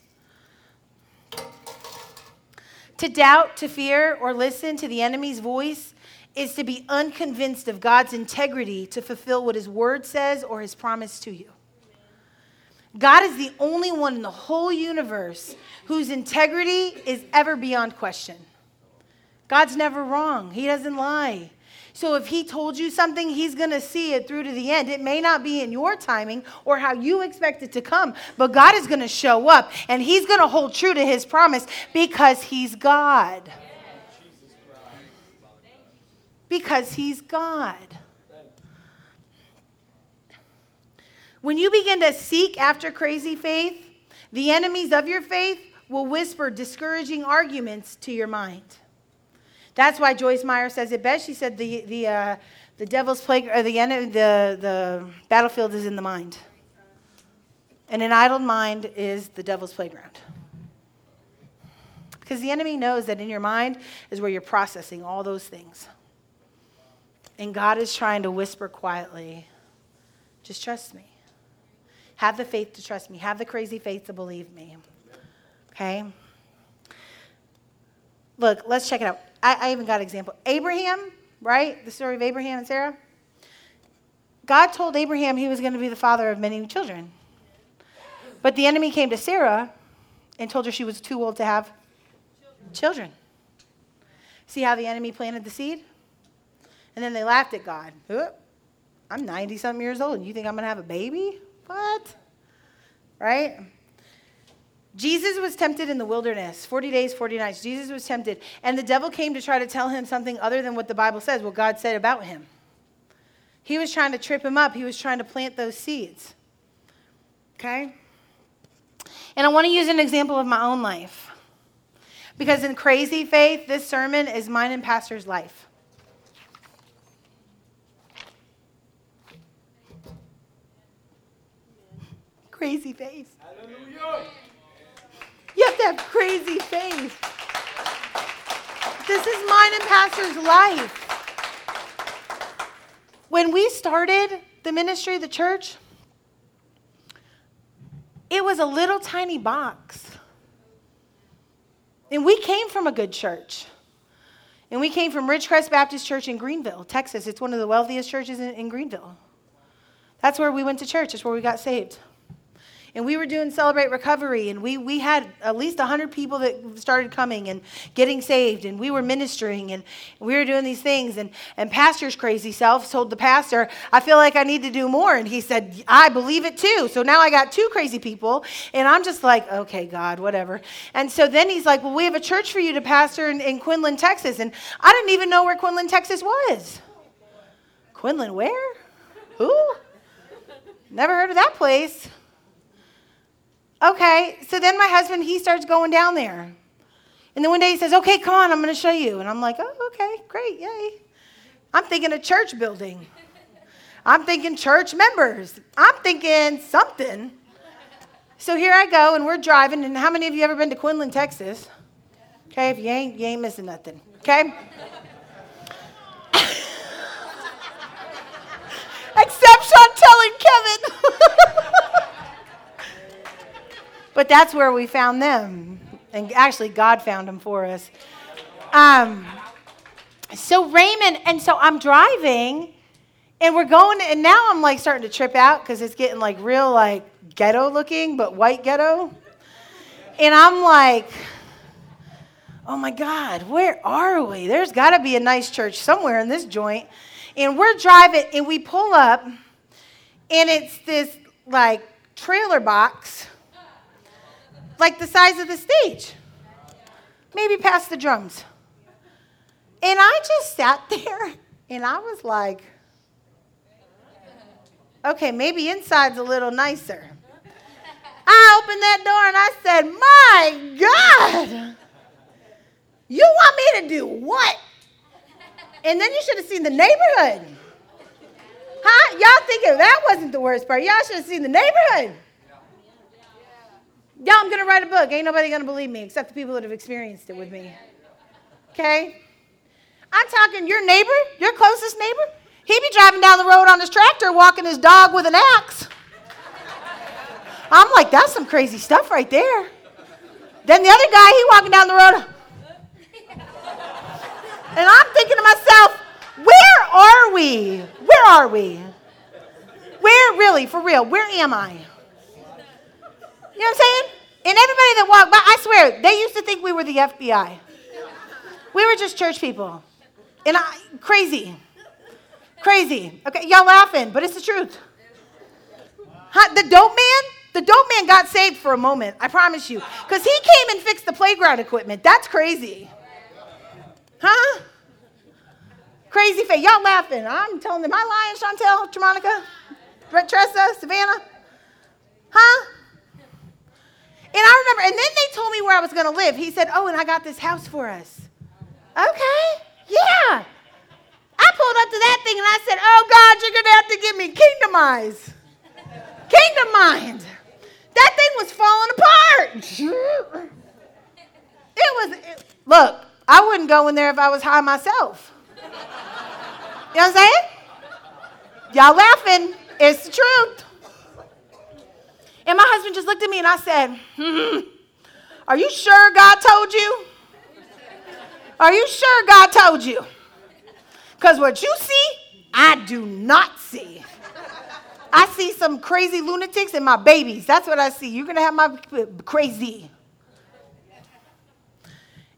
To doubt, to fear, or listen to the enemy's voice is to be unconvinced of God's integrity to fulfill what his word says or his promise to you. God is the only one in the whole universe whose integrity is ever beyond question. God's never wrong, He doesn't lie. So if he told you something, he's going to see it through to the end. It may not be in your timing or how you expect it to come, but God is going to show up and he's going to hold true to his promise because he's God. Because he's God. When you begin to seek after crazy faith, the enemies of your faith will whisper discouraging arguments to your mind. That's why Joyce Meyer says it best. She said the, the, uh, the devil's plague, or the, the, the battlefield is in the mind. And an idle mind is the devil's playground. Because the enemy knows that in your mind is where you're processing all those things. And God is trying to whisper quietly, just trust me. Have the faith to trust me. Have the crazy faith to believe me. Okay? Look, let's check it out. I, I even got an example. Abraham, right? The story of Abraham and Sarah. God told Abraham he was going to be the father of many children. But the enemy came to Sarah and told her she was too old to have children. See how the enemy planted the seed? And then they laughed at God. I'm 90 something years old and you think I'm going to have a baby? What? Right? Jesus was tempted in the wilderness 40 days, 40 nights. Jesus was tempted. And the devil came to try to tell him something other than what the Bible says, what God said about him. He was trying to trip him up, he was trying to plant those seeds. Okay? And I want to use an example of my own life. Because in crazy faith, this sermon is mine and Pastor's life. Crazy faith. Hallelujah. You have to have crazy faith. This is mine and Pastor's life. When we started the ministry, the church, it was a little tiny box. And we came from a good church. And we came from Ridgecrest Baptist Church in Greenville, Texas. It's one of the wealthiest churches in, in Greenville. That's where we went to church. That's where we got saved. And we were doing Celebrate Recovery, and we, we had at least 100 people that started coming and getting saved, and we were ministering, and we were doing these things. And, and Pastor's crazy self told the pastor, I feel like I need to do more. And he said, I believe it too. So now I got two crazy people, and I'm just like, okay, God, whatever. And so then he's like, Well, we have a church for you to pastor in, in Quinlan, Texas. And I didn't even know where Quinlan, Texas was. Quinlan, where? Who? Never heard of that place. Okay, so then my husband, he starts going down there. And then one day he says, Okay, come on, I'm going to show you. And I'm like, Oh, okay, great, yay. I'm thinking a church building. I'm thinking church members. I'm thinking something. So here I go, and we're driving. And how many of you ever been to Quinlan, Texas? Okay, if you ain't, you ain't missing nothing. Okay? *coughs* Except Chantel But that's where we found them. And actually, God found them for us. Um, so Raymond, and so I'm driving, and we're going, and now I'm like starting to trip out because it's getting like real like ghetto looking, but white ghetto. And I'm like, oh my God, where are we? There's got to be a nice church somewhere in this joint. And we're driving, and we pull up, and it's this like trailer box like the size of the stage. maybe past the drums. And I just sat *laughs* there and I was like, okay, maybe inside's a little nicer. I opened that door and I said, My God, you want me to do what? And then you should have seen the neighborhood. Huh? Y'all thinking that wasn't the worst part. Y'all should have seen the neighborhood. Y'all, I'm going to write a book. Ain't nobody going to believe me except the people that have experienced it with me. Okay? I'm talking your neighbor, your closest neighbor. He be driving down the road on his tractor, walking his dog with an axe. I'm like, that's some crazy stuff right there. Then the other guy, he walking down the road. And I'm thinking to myself, where are we? Where are we? Where really, for real, where am I? You know what I'm saying? And everybody that walked by, I swear, they used to think we were the FBI. We were just church people. And I, crazy. Crazy. Okay, y'all laughing, but it's the truth. Huh? The dope man, the dope man got saved for a moment, I promise you. Because he came and fixed the playground equipment. That's crazy. Huh? Crazy face. Y'all laughing. I'm telling them, am I lying, Chantel, Tremonica, Tressa, Savannah? Huh? And I remember, and then they told me where I was going to live. He said, Oh, and I got this house for us. Okay, yeah. I pulled up to that thing and I said, Oh, God, you're going to have to give me kingdom eyes. kingdom mind. That thing was falling apart. It was, it, look, I wouldn't go in there if I was high myself. You know what I'm saying? Y'all laughing. It's the truth. And my husband just looked at me and I said, hmm, Are you sure God told you? Are you sure God told you? Because what you see, I do not see. I see some crazy lunatics and my babies. That's what I see. You're going to have my crazy.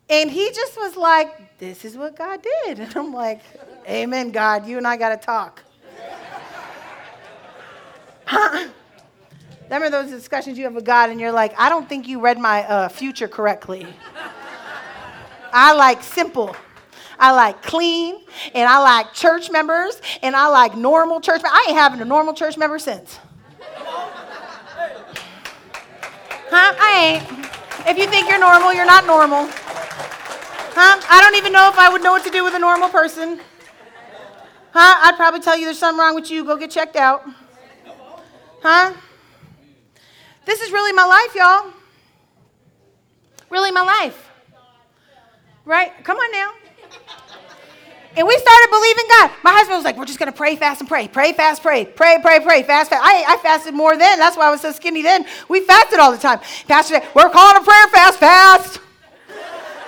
And he just was like, This is what God did. And I'm like, Amen, God. You and I got to talk. Remember those discussions you have with God, and you're like, I don't think you read my uh, future correctly. I like simple. I like clean, and I like church members, and I like normal church. I ain't having a normal church member since. Huh? I ain't. If you think you're normal, you're not normal. Huh? I don't even know if I would know what to do with a normal person. Huh? I'd probably tell you there's something wrong with you. Go get checked out. Huh? This is really my life, y'all. Really my life. Right? Come on now. And we started believing God. My husband was like, We're just going to pray, fast, and pray. Pray, fast, pray. Pray, pray, pray. Fast, fast. I, I fasted more then. That's why I was so skinny then. We fasted all the time. Pastor, we're calling a prayer fast, fast.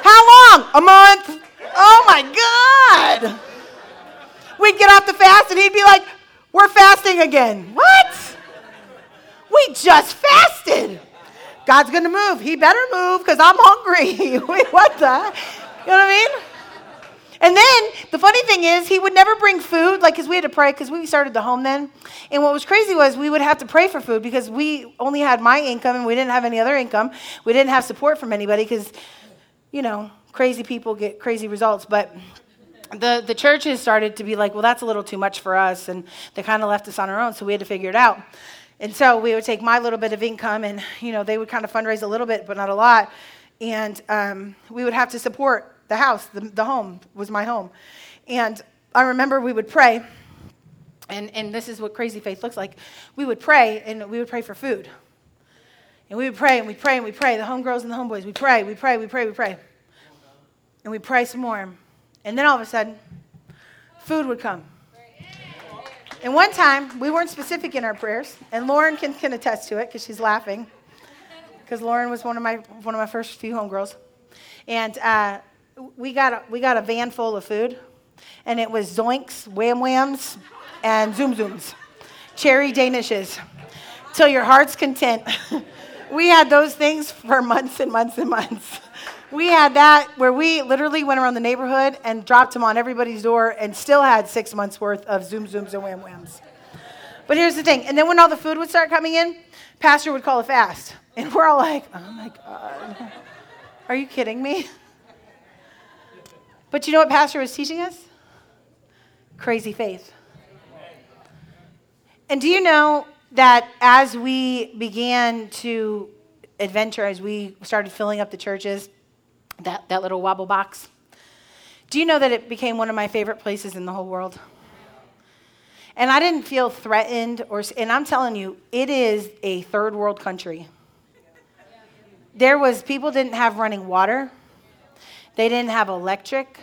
How long? A month. Oh my God. We'd get off the fast and he'd be like, We're fasting again. What? We just fasted. God's going to move. He better move because I'm hungry. *laughs* What the? You know what I mean? And then the funny thing is, he would never bring food, like, because we had to pray, because we started the home then. And what was crazy was we would have to pray for food because we only had my income and we didn't have any other income. We didn't have support from anybody because, you know, crazy people get crazy results. But the, the churches started to be like, well, that's a little too much for us. And they kind of left us on our own, so we had to figure it out. And so we would take my little bit of income, and you know they would kind of fundraise a little bit, but not a lot. And um, we would have to support the house. The, the home was my home. And I remember we would pray, and, and this is what crazy faith looks like. We would pray, and we would pray for food. And we would pray, and we pray, and we pray. The homegirls and the homeboys, we pray, we pray, we pray, we pray. And we pray some more. And then all of a sudden, food would come. And one time, we weren't specific in our prayers, and Lauren can, can attest to it because she's laughing, because Lauren was one of my one of my first few homegirls, and uh, we got a, we got a van full of food, and it was zoinks, wham whams, and zoom zooms, cherry danishes, till your heart's content. *laughs* we had those things for months and months and months. We had that where we literally went around the neighborhood and dropped them on everybody's door and still had six months worth of Zoom Zooms and Wham Whams. But here's the thing. And then when all the food would start coming in, Pastor would call a fast. *laughs* And we're all like, oh my God. Are you kidding me? But you know what Pastor was teaching us? Crazy faith. And do you know that as we began to adventure, as we started filling up the churches, that, that little wobble box, do you know that it became one of my favorite places in the whole world? And I didn't feel threatened or and I'm telling you, it is a third world country. There was people didn't have running water. They didn't have electric.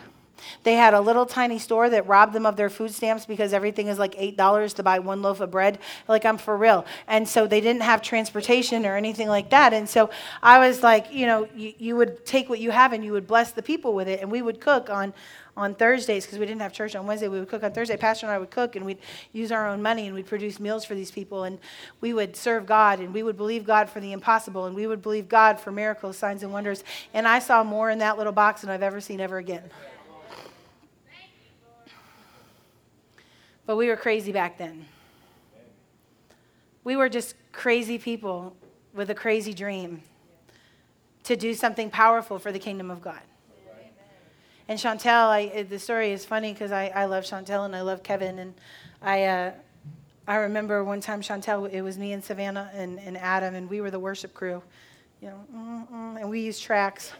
They had a little tiny store that robbed them of their food stamps because everything is like $8 to buy one loaf of bread. Like, I'm for real. And so they didn't have transportation or anything like that. And so I was like, you know, you, you would take what you have and you would bless the people with it. And we would cook on, on Thursdays because we didn't have church on Wednesday. We would cook on Thursday. Pastor and I would cook and we'd use our own money and we'd produce meals for these people. And we would serve God and we would believe God for the impossible and we would believe God for miracles, signs, and wonders. And I saw more in that little box than I've ever seen ever again. But we were crazy back then. We were just crazy people with a crazy dream to do something powerful for the kingdom of God. And Chantel, I, the story is funny because I, I love Chantel and I love Kevin. And I, uh, I remember one time, Chantel, it was me and Savannah and, and Adam, and we were the worship crew. You know, and we used tracks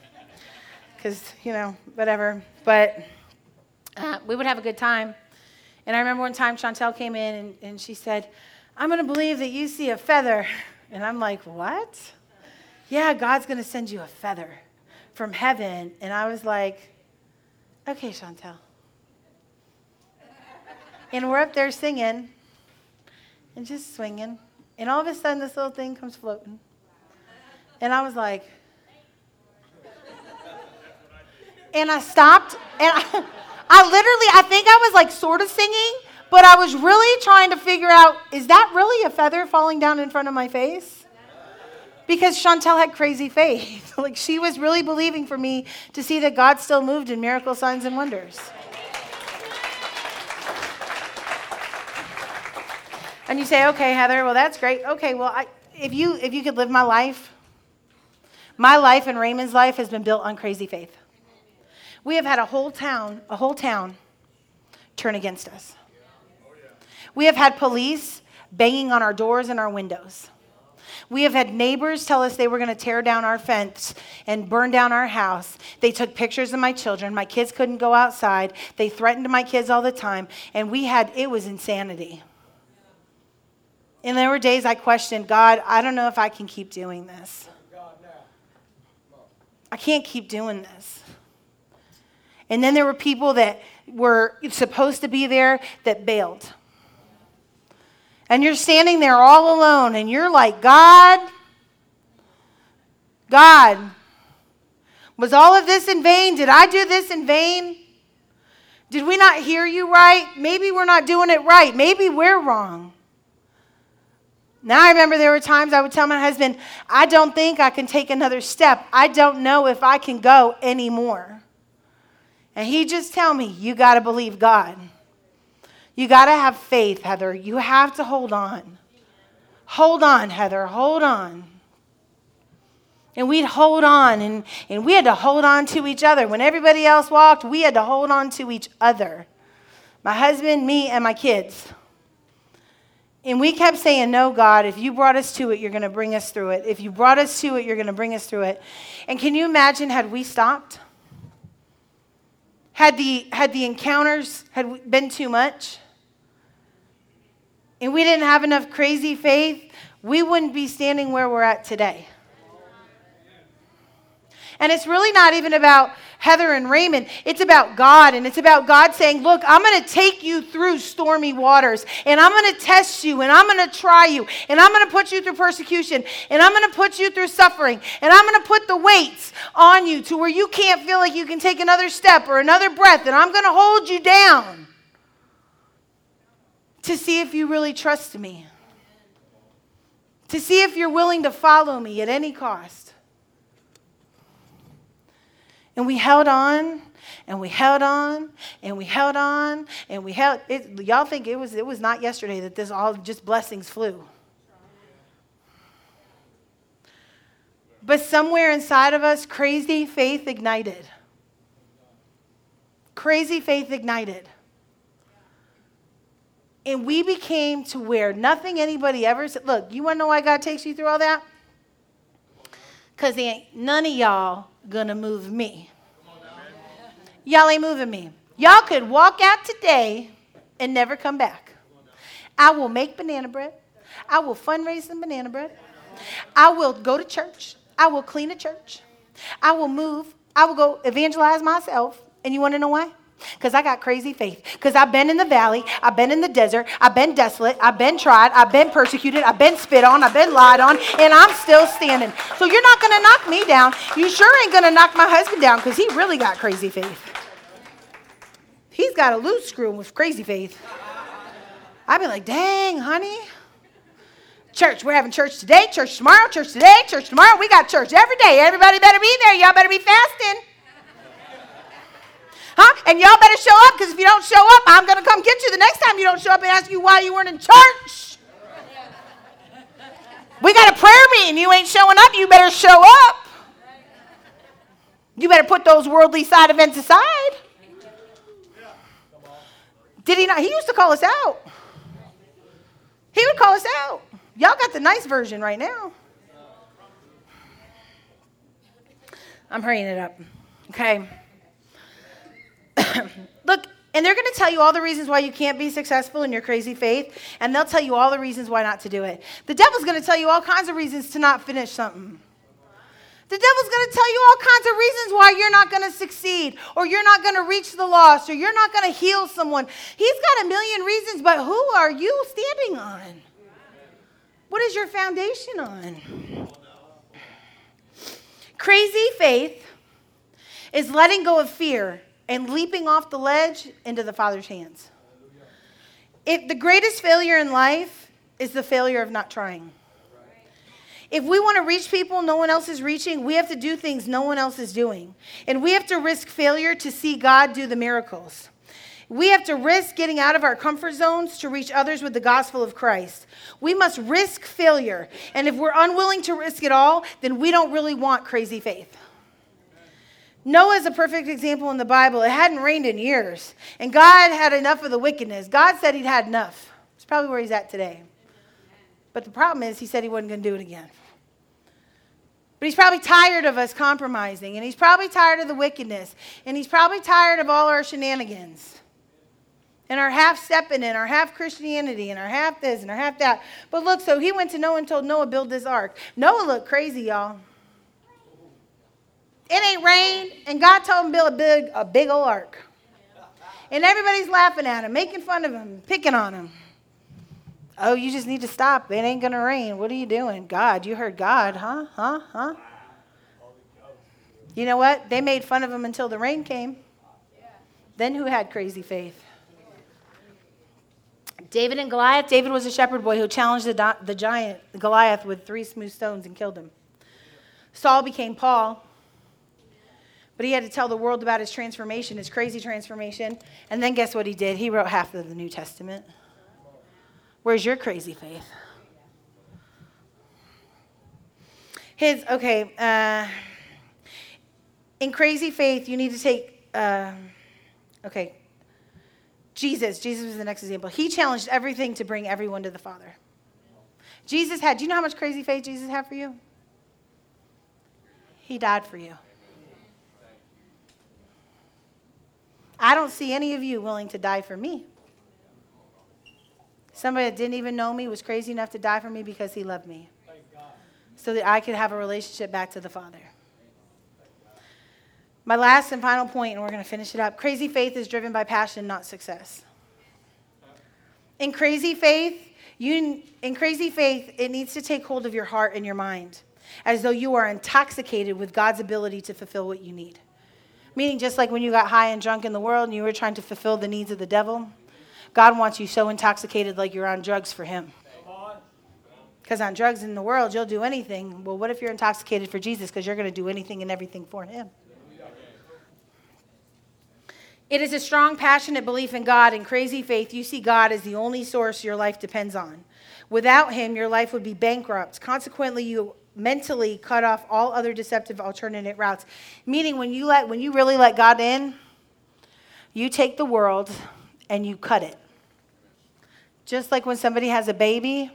because, you know, whatever. But uh, we would have a good time. And I remember one time Chantel came in and, and she said, I'm going to believe that you see a feather. *laughs* And I'm like, what? Yeah, God's going to send you a feather from heaven. And I was like, okay, Chantel. And we're up there singing and just swinging. And all of a sudden, this little thing comes floating. And I was like, and I stopped and I, I literally, I think I was like sort of singing, but I was really trying to figure out is that really a feather falling down in front of my face? Because Chantel had crazy faith. *laughs* like she was really believing for me to see that God still moved in miracle signs and wonders. And you say, okay, Heather, well, that's great. Okay, well, I, if, you, if you could live my life, my life and Raymond's life has been built on crazy faith. We have had a whole town, a whole town turn against us. We have had police banging on our doors and our windows. We have had neighbors tell us they were going to tear down our fence and burn down our house. They took pictures of my children. My kids couldn't go outside. They threatened my kids all the time. And we had, it was insanity. And there were days I questioned God, I don't know if I can keep doing this. I can't keep doing this. And then there were people that were supposed to be there that bailed. And you're standing there all alone and you're like, God, God, was all of this in vain? Did I do this in vain? Did we not hear you right? Maybe we're not doing it right. Maybe we're wrong. Now I remember there were times I would tell my husband, I don't think I can take another step. I don't know if I can go anymore. And he just tell me, you got to believe God. You got to have faith, Heather. You have to hold on. Hold on, Heather. Hold on. And we'd hold on, and, and we had to hold on to each other. When everybody else walked, we had to hold on to each other my husband, me, and my kids. And we kept saying, No, God, if you brought us to it, you're going to bring us through it. If you brought us to it, you're going to bring us through it. And can you imagine had we stopped? Had the, had the encounters had been too much and we didn't have enough crazy faith, we wouldn't be standing where we're at today. And it's really not even about Heather and Raymond. It's about God. And it's about God saying, Look, I'm going to take you through stormy waters. And I'm going to test you. And I'm going to try you. And I'm going to put you through persecution. And I'm going to put you through suffering. And I'm going to put the weights on you to where you can't feel like you can take another step or another breath. And I'm going to hold you down to see if you really trust me. To see if you're willing to follow me at any cost. And we held on and we held on and we held on and we held it, y'all think it was it was not yesterday that this all just blessings flew. But somewhere inside of us, crazy faith ignited. crazy faith ignited. And we became to where nothing anybody ever said. Look, you want to know why God takes you through all that? Because ain't none of y'all gonna move me. Y'all ain't moving me. Y'all could walk out today and never come back. I will make banana bread. I will fundraise some banana bread. I will go to church. I will clean a church. I will move. I will go evangelize myself. And you want to know why? Because I got crazy faith. Because I've been in the valley. I've been in the desert. I've been desolate. I've been tried. I've been persecuted. I've been spit on. I've been lied on. And I'm still standing. So you're not going to knock me down. You sure ain't going to knock my husband down because he really got crazy faith. He's got a loose screw with crazy faith. I'd be like, dang, honey. Church, we're having church today, church tomorrow, church today, church tomorrow. We got church every day. Everybody better be there. Y'all better be fasting. Huh? And y'all better show up because if you don't show up, I'm going to come get you the next time you don't show up and ask you why you weren't in church. We got a prayer meeting. You ain't showing up. You better show up. You better put those worldly side events aside. Did he not? He used to call us out. He would call us out. Y'all got the nice version right now. I'm hurrying it up. Okay. *coughs* Look, and they're going to tell you all the reasons why you can't be successful in your crazy faith, and they'll tell you all the reasons why not to do it. The devil's going to tell you all kinds of reasons to not finish something. The devil's going to tell you all kinds of reasons why you're not going to succeed, or you're not going to reach the lost, or you're not going to heal someone. He's got a million reasons, but who are you standing on? What is your foundation on? Crazy faith is letting go of fear and leaping off the ledge into the Father's hands. If the greatest failure in life is the failure of not trying. If we want to reach people no one else is reaching, we have to do things no one else is doing. And we have to risk failure to see God do the miracles. We have to risk getting out of our comfort zones to reach others with the gospel of Christ. We must risk failure. And if we're unwilling to risk it all, then we don't really want crazy faith. Noah is a perfect example in the Bible. It hadn't rained in years, and God had enough of the wickedness. God said he'd had enough. It's probably where he's at today. But the problem is, he said he wasn't going to do it again. But he's probably tired of us compromising, and he's probably tired of the wickedness, and he's probably tired of all our shenanigans, and our half stepping in, our half Christianity, and our half this and our half that. But look, so he went to Noah and told Noah, build this ark. Noah looked crazy, y'all. It ain't rain, and God told him build a big, a big old ark. And everybody's laughing at him, making fun of him, picking on him. Oh, you just need to stop. It ain't going to rain. What are you doing? God, you heard God, huh? Huh? Huh? You know what? They made fun of him until the rain came. Then who had crazy faith? David and Goliath. David was a shepherd boy who challenged the, the giant Goliath with three smooth stones and killed him. Saul became Paul, but he had to tell the world about his transformation, his crazy transformation. And then guess what he did? He wrote half of the New Testament. Where's your crazy faith? His, okay, uh, in crazy faith, you need to take, uh, okay, Jesus. Jesus was the next example. He challenged everything to bring everyone to the Father. Jesus had, do you know how much crazy faith Jesus had for you? He died for you. I don't see any of you willing to die for me. Somebody that didn't even know me was crazy enough to die for me because he loved me. So that I could have a relationship back to the Father. My last and final point, and we're going to finish it up crazy faith is driven by passion, not success. In crazy faith, you, in crazy faith, it needs to take hold of your heart and your mind as though you are intoxicated with God's ability to fulfill what you need. Meaning, just like when you got high and drunk in the world and you were trying to fulfill the needs of the devil, God wants you so intoxicated like you're on drugs for Him. Because on drugs in the world, you'll do anything. Well, what if you're intoxicated for Jesus? Because you're going to do anything and everything for Him. It is a strong, passionate belief in God and crazy faith. You see God as the only source your life depends on. Without Him, your life would be bankrupt. Consequently, you mentally cut off all other deceptive alternate routes. Meaning, when you let, when you really let God in, You take the world and you cut it. Just like when somebody has a baby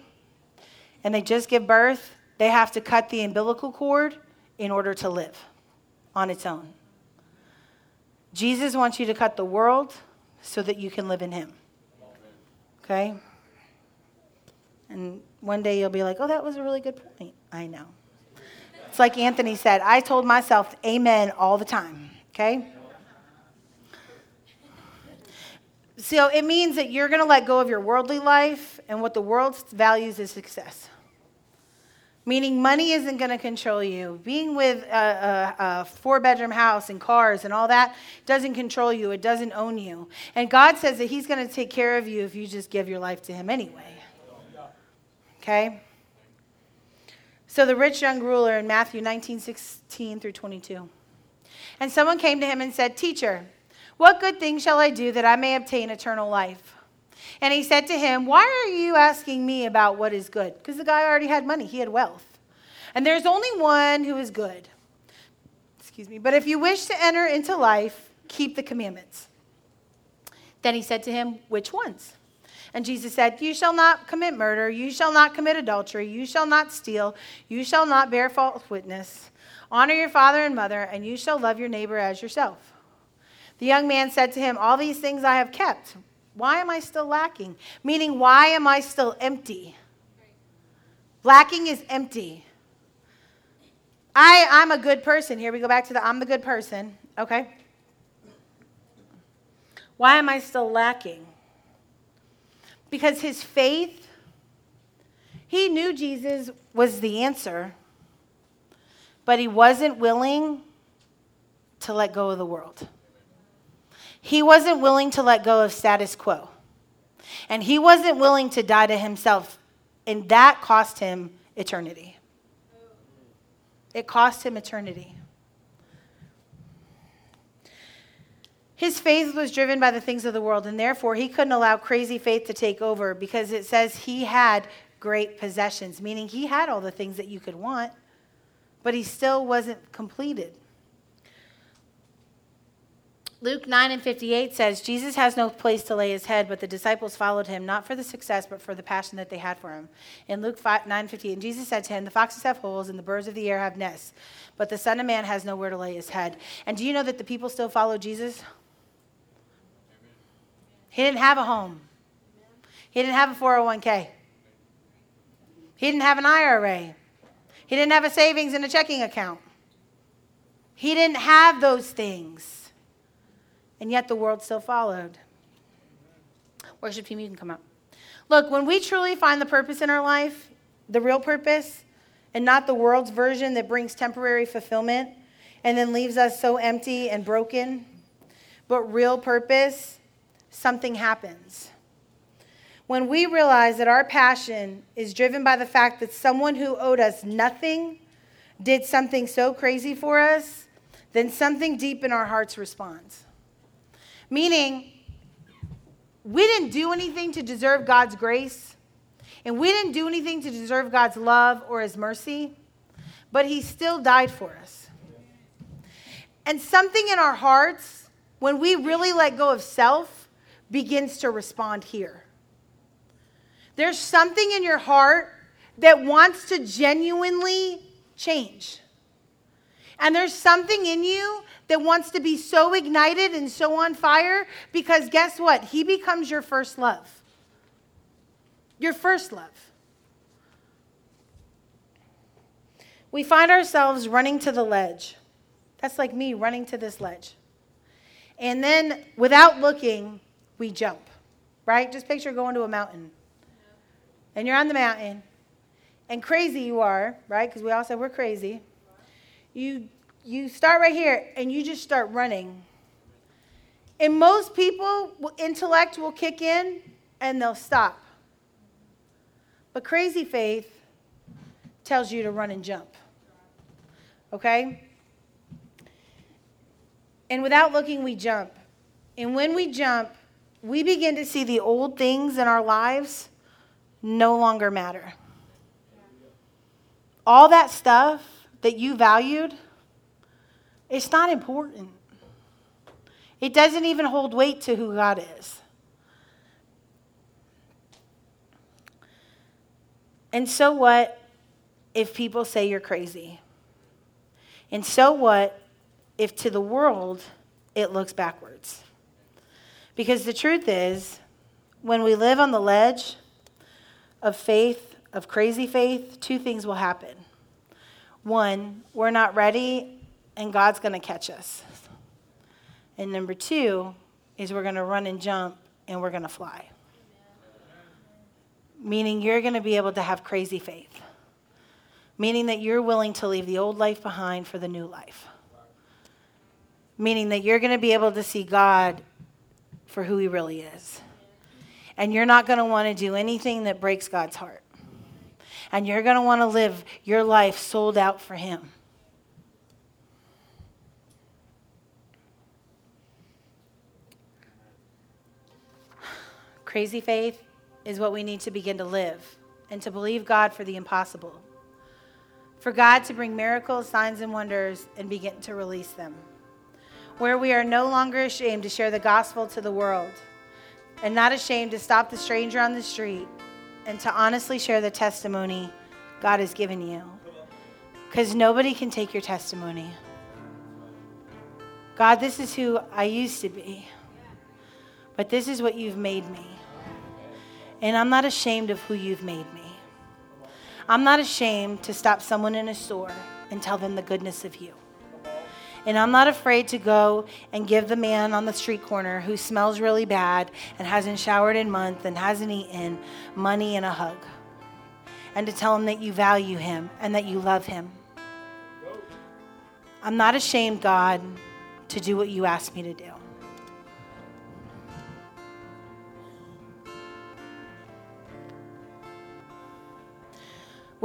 and they just give birth, they have to cut the umbilical cord in order to live on its own. Jesus wants you to cut the world so that you can live in Him. Okay? And one day you'll be like, oh, that was a really good point. I know. It's like Anthony said, I told myself amen all the time. Okay? So it means that you're going to let go of your worldly life, and what the world values is success. Meaning, money isn't going to control you. Being with a, a, a four bedroom house and cars and all that doesn't control you, it doesn't own you. And God says that He's going to take care of you if you just give your life to Him anyway. Okay? So the rich young ruler in Matthew 19 16 through 22. And someone came to him and said, Teacher, what good thing shall I do that I may obtain eternal life? And he said to him, Why are you asking me about what is good? Because the guy already had money, he had wealth. And there's only one who is good. Excuse me. But if you wish to enter into life, keep the commandments. Then he said to him, Which ones? And Jesus said, You shall not commit murder, you shall not commit adultery, you shall not steal, you shall not bear false witness. Honor your father and mother, and you shall love your neighbor as yourself. The young man said to him, All these things I have kept. Why am I still lacking? Meaning, why am I still empty? Lacking is empty. I, I'm a good person. Here we go back to the I'm the good person. Okay. Why am I still lacking? Because his faith, he knew Jesus was the answer, but he wasn't willing to let go of the world. He wasn't willing to let go of status quo. And he wasn't willing to die to himself. And that cost him eternity. It cost him eternity. His faith was driven by the things of the world, and therefore he couldn't allow crazy faith to take over because it says he had great possessions, meaning he had all the things that you could want, but he still wasn't completed. Luke 9 and 58 says, Jesus has no place to lay his head, but the disciples followed him, not for the success, but for the passion that they had for him. In Luke 5, 9 58, and Jesus said to him, The foxes have holes, and the birds of the air have nests, but the Son of Man has nowhere to lay his head. And do you know that the people still follow Jesus? He didn't have a home, he didn't have a 401k, he didn't have an IRA, he didn't have a savings and a checking account. He didn't have those things and yet the world still followed. Worship team, you can come up. Look, when we truly find the purpose in our life, the real purpose, and not the world's version that brings temporary fulfillment and then leaves us so empty and broken, but real purpose, something happens. When we realize that our passion is driven by the fact that someone who owed us nothing did something so crazy for us, then something deep in our hearts responds. Meaning, we didn't do anything to deserve God's grace, and we didn't do anything to deserve God's love or His mercy, but He still died for us. And something in our hearts, when we really let go of self, begins to respond here. There's something in your heart that wants to genuinely change. And there's something in you that wants to be so ignited and so on fire because guess what? He becomes your first love. Your first love. We find ourselves running to the ledge. That's like me running to this ledge. And then without looking, we jump, right? Just picture going to a mountain. And you're on the mountain, and crazy you are, right? Because we all said we're crazy. You you start right here and you just start running. And most people, intellect will kick in and they'll stop. But crazy faith tells you to run and jump. Okay? And without looking, we jump. And when we jump, we begin to see the old things in our lives no longer matter. All that stuff that you valued it's not important. It doesn't even hold weight to who God is. And so what if people say you're crazy? And so what if to the world it looks backwards? Because the truth is, when we live on the ledge of faith, of crazy faith, two things will happen. One, we're not ready and God's going to catch us. And number two is we're going to run and jump and we're going to fly. Meaning you're going to be able to have crazy faith. Meaning that you're willing to leave the old life behind for the new life. Meaning that you're going to be able to see God for who he really is. And you're not going to want to do anything that breaks God's heart. And you're going to want to live your life sold out for him. Crazy faith is what we need to begin to live and to believe God for the impossible. For God to bring miracles, signs, and wonders and begin to release them. Where we are no longer ashamed to share the gospel to the world and not ashamed to stop the stranger on the street and to honestly share the testimony God has given you. Because nobody can take your testimony. God, this is who I used to be, but this is what you've made me. And I'm not ashamed of who you've made me. I'm not ashamed to stop someone in a store and tell them the goodness of you. And I'm not afraid to go and give the man on the street corner who smells really bad and hasn't showered in months and hasn't eaten money and a hug. And to tell him that you value him and that you love him. I'm not ashamed, God, to do what you asked me to do.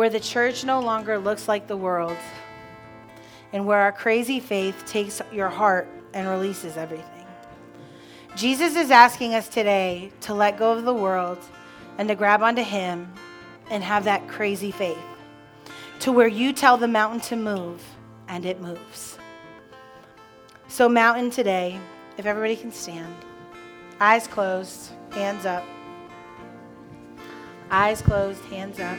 where the church no longer looks like the world, and where our crazy faith takes your heart and releases everything. Jesus is asking us today to let go of the world and to grab onto Him and have that crazy faith to where you tell the mountain to move and it moves. So, mountain today, if everybody can stand, eyes closed, hands up. Eyes closed, hands up.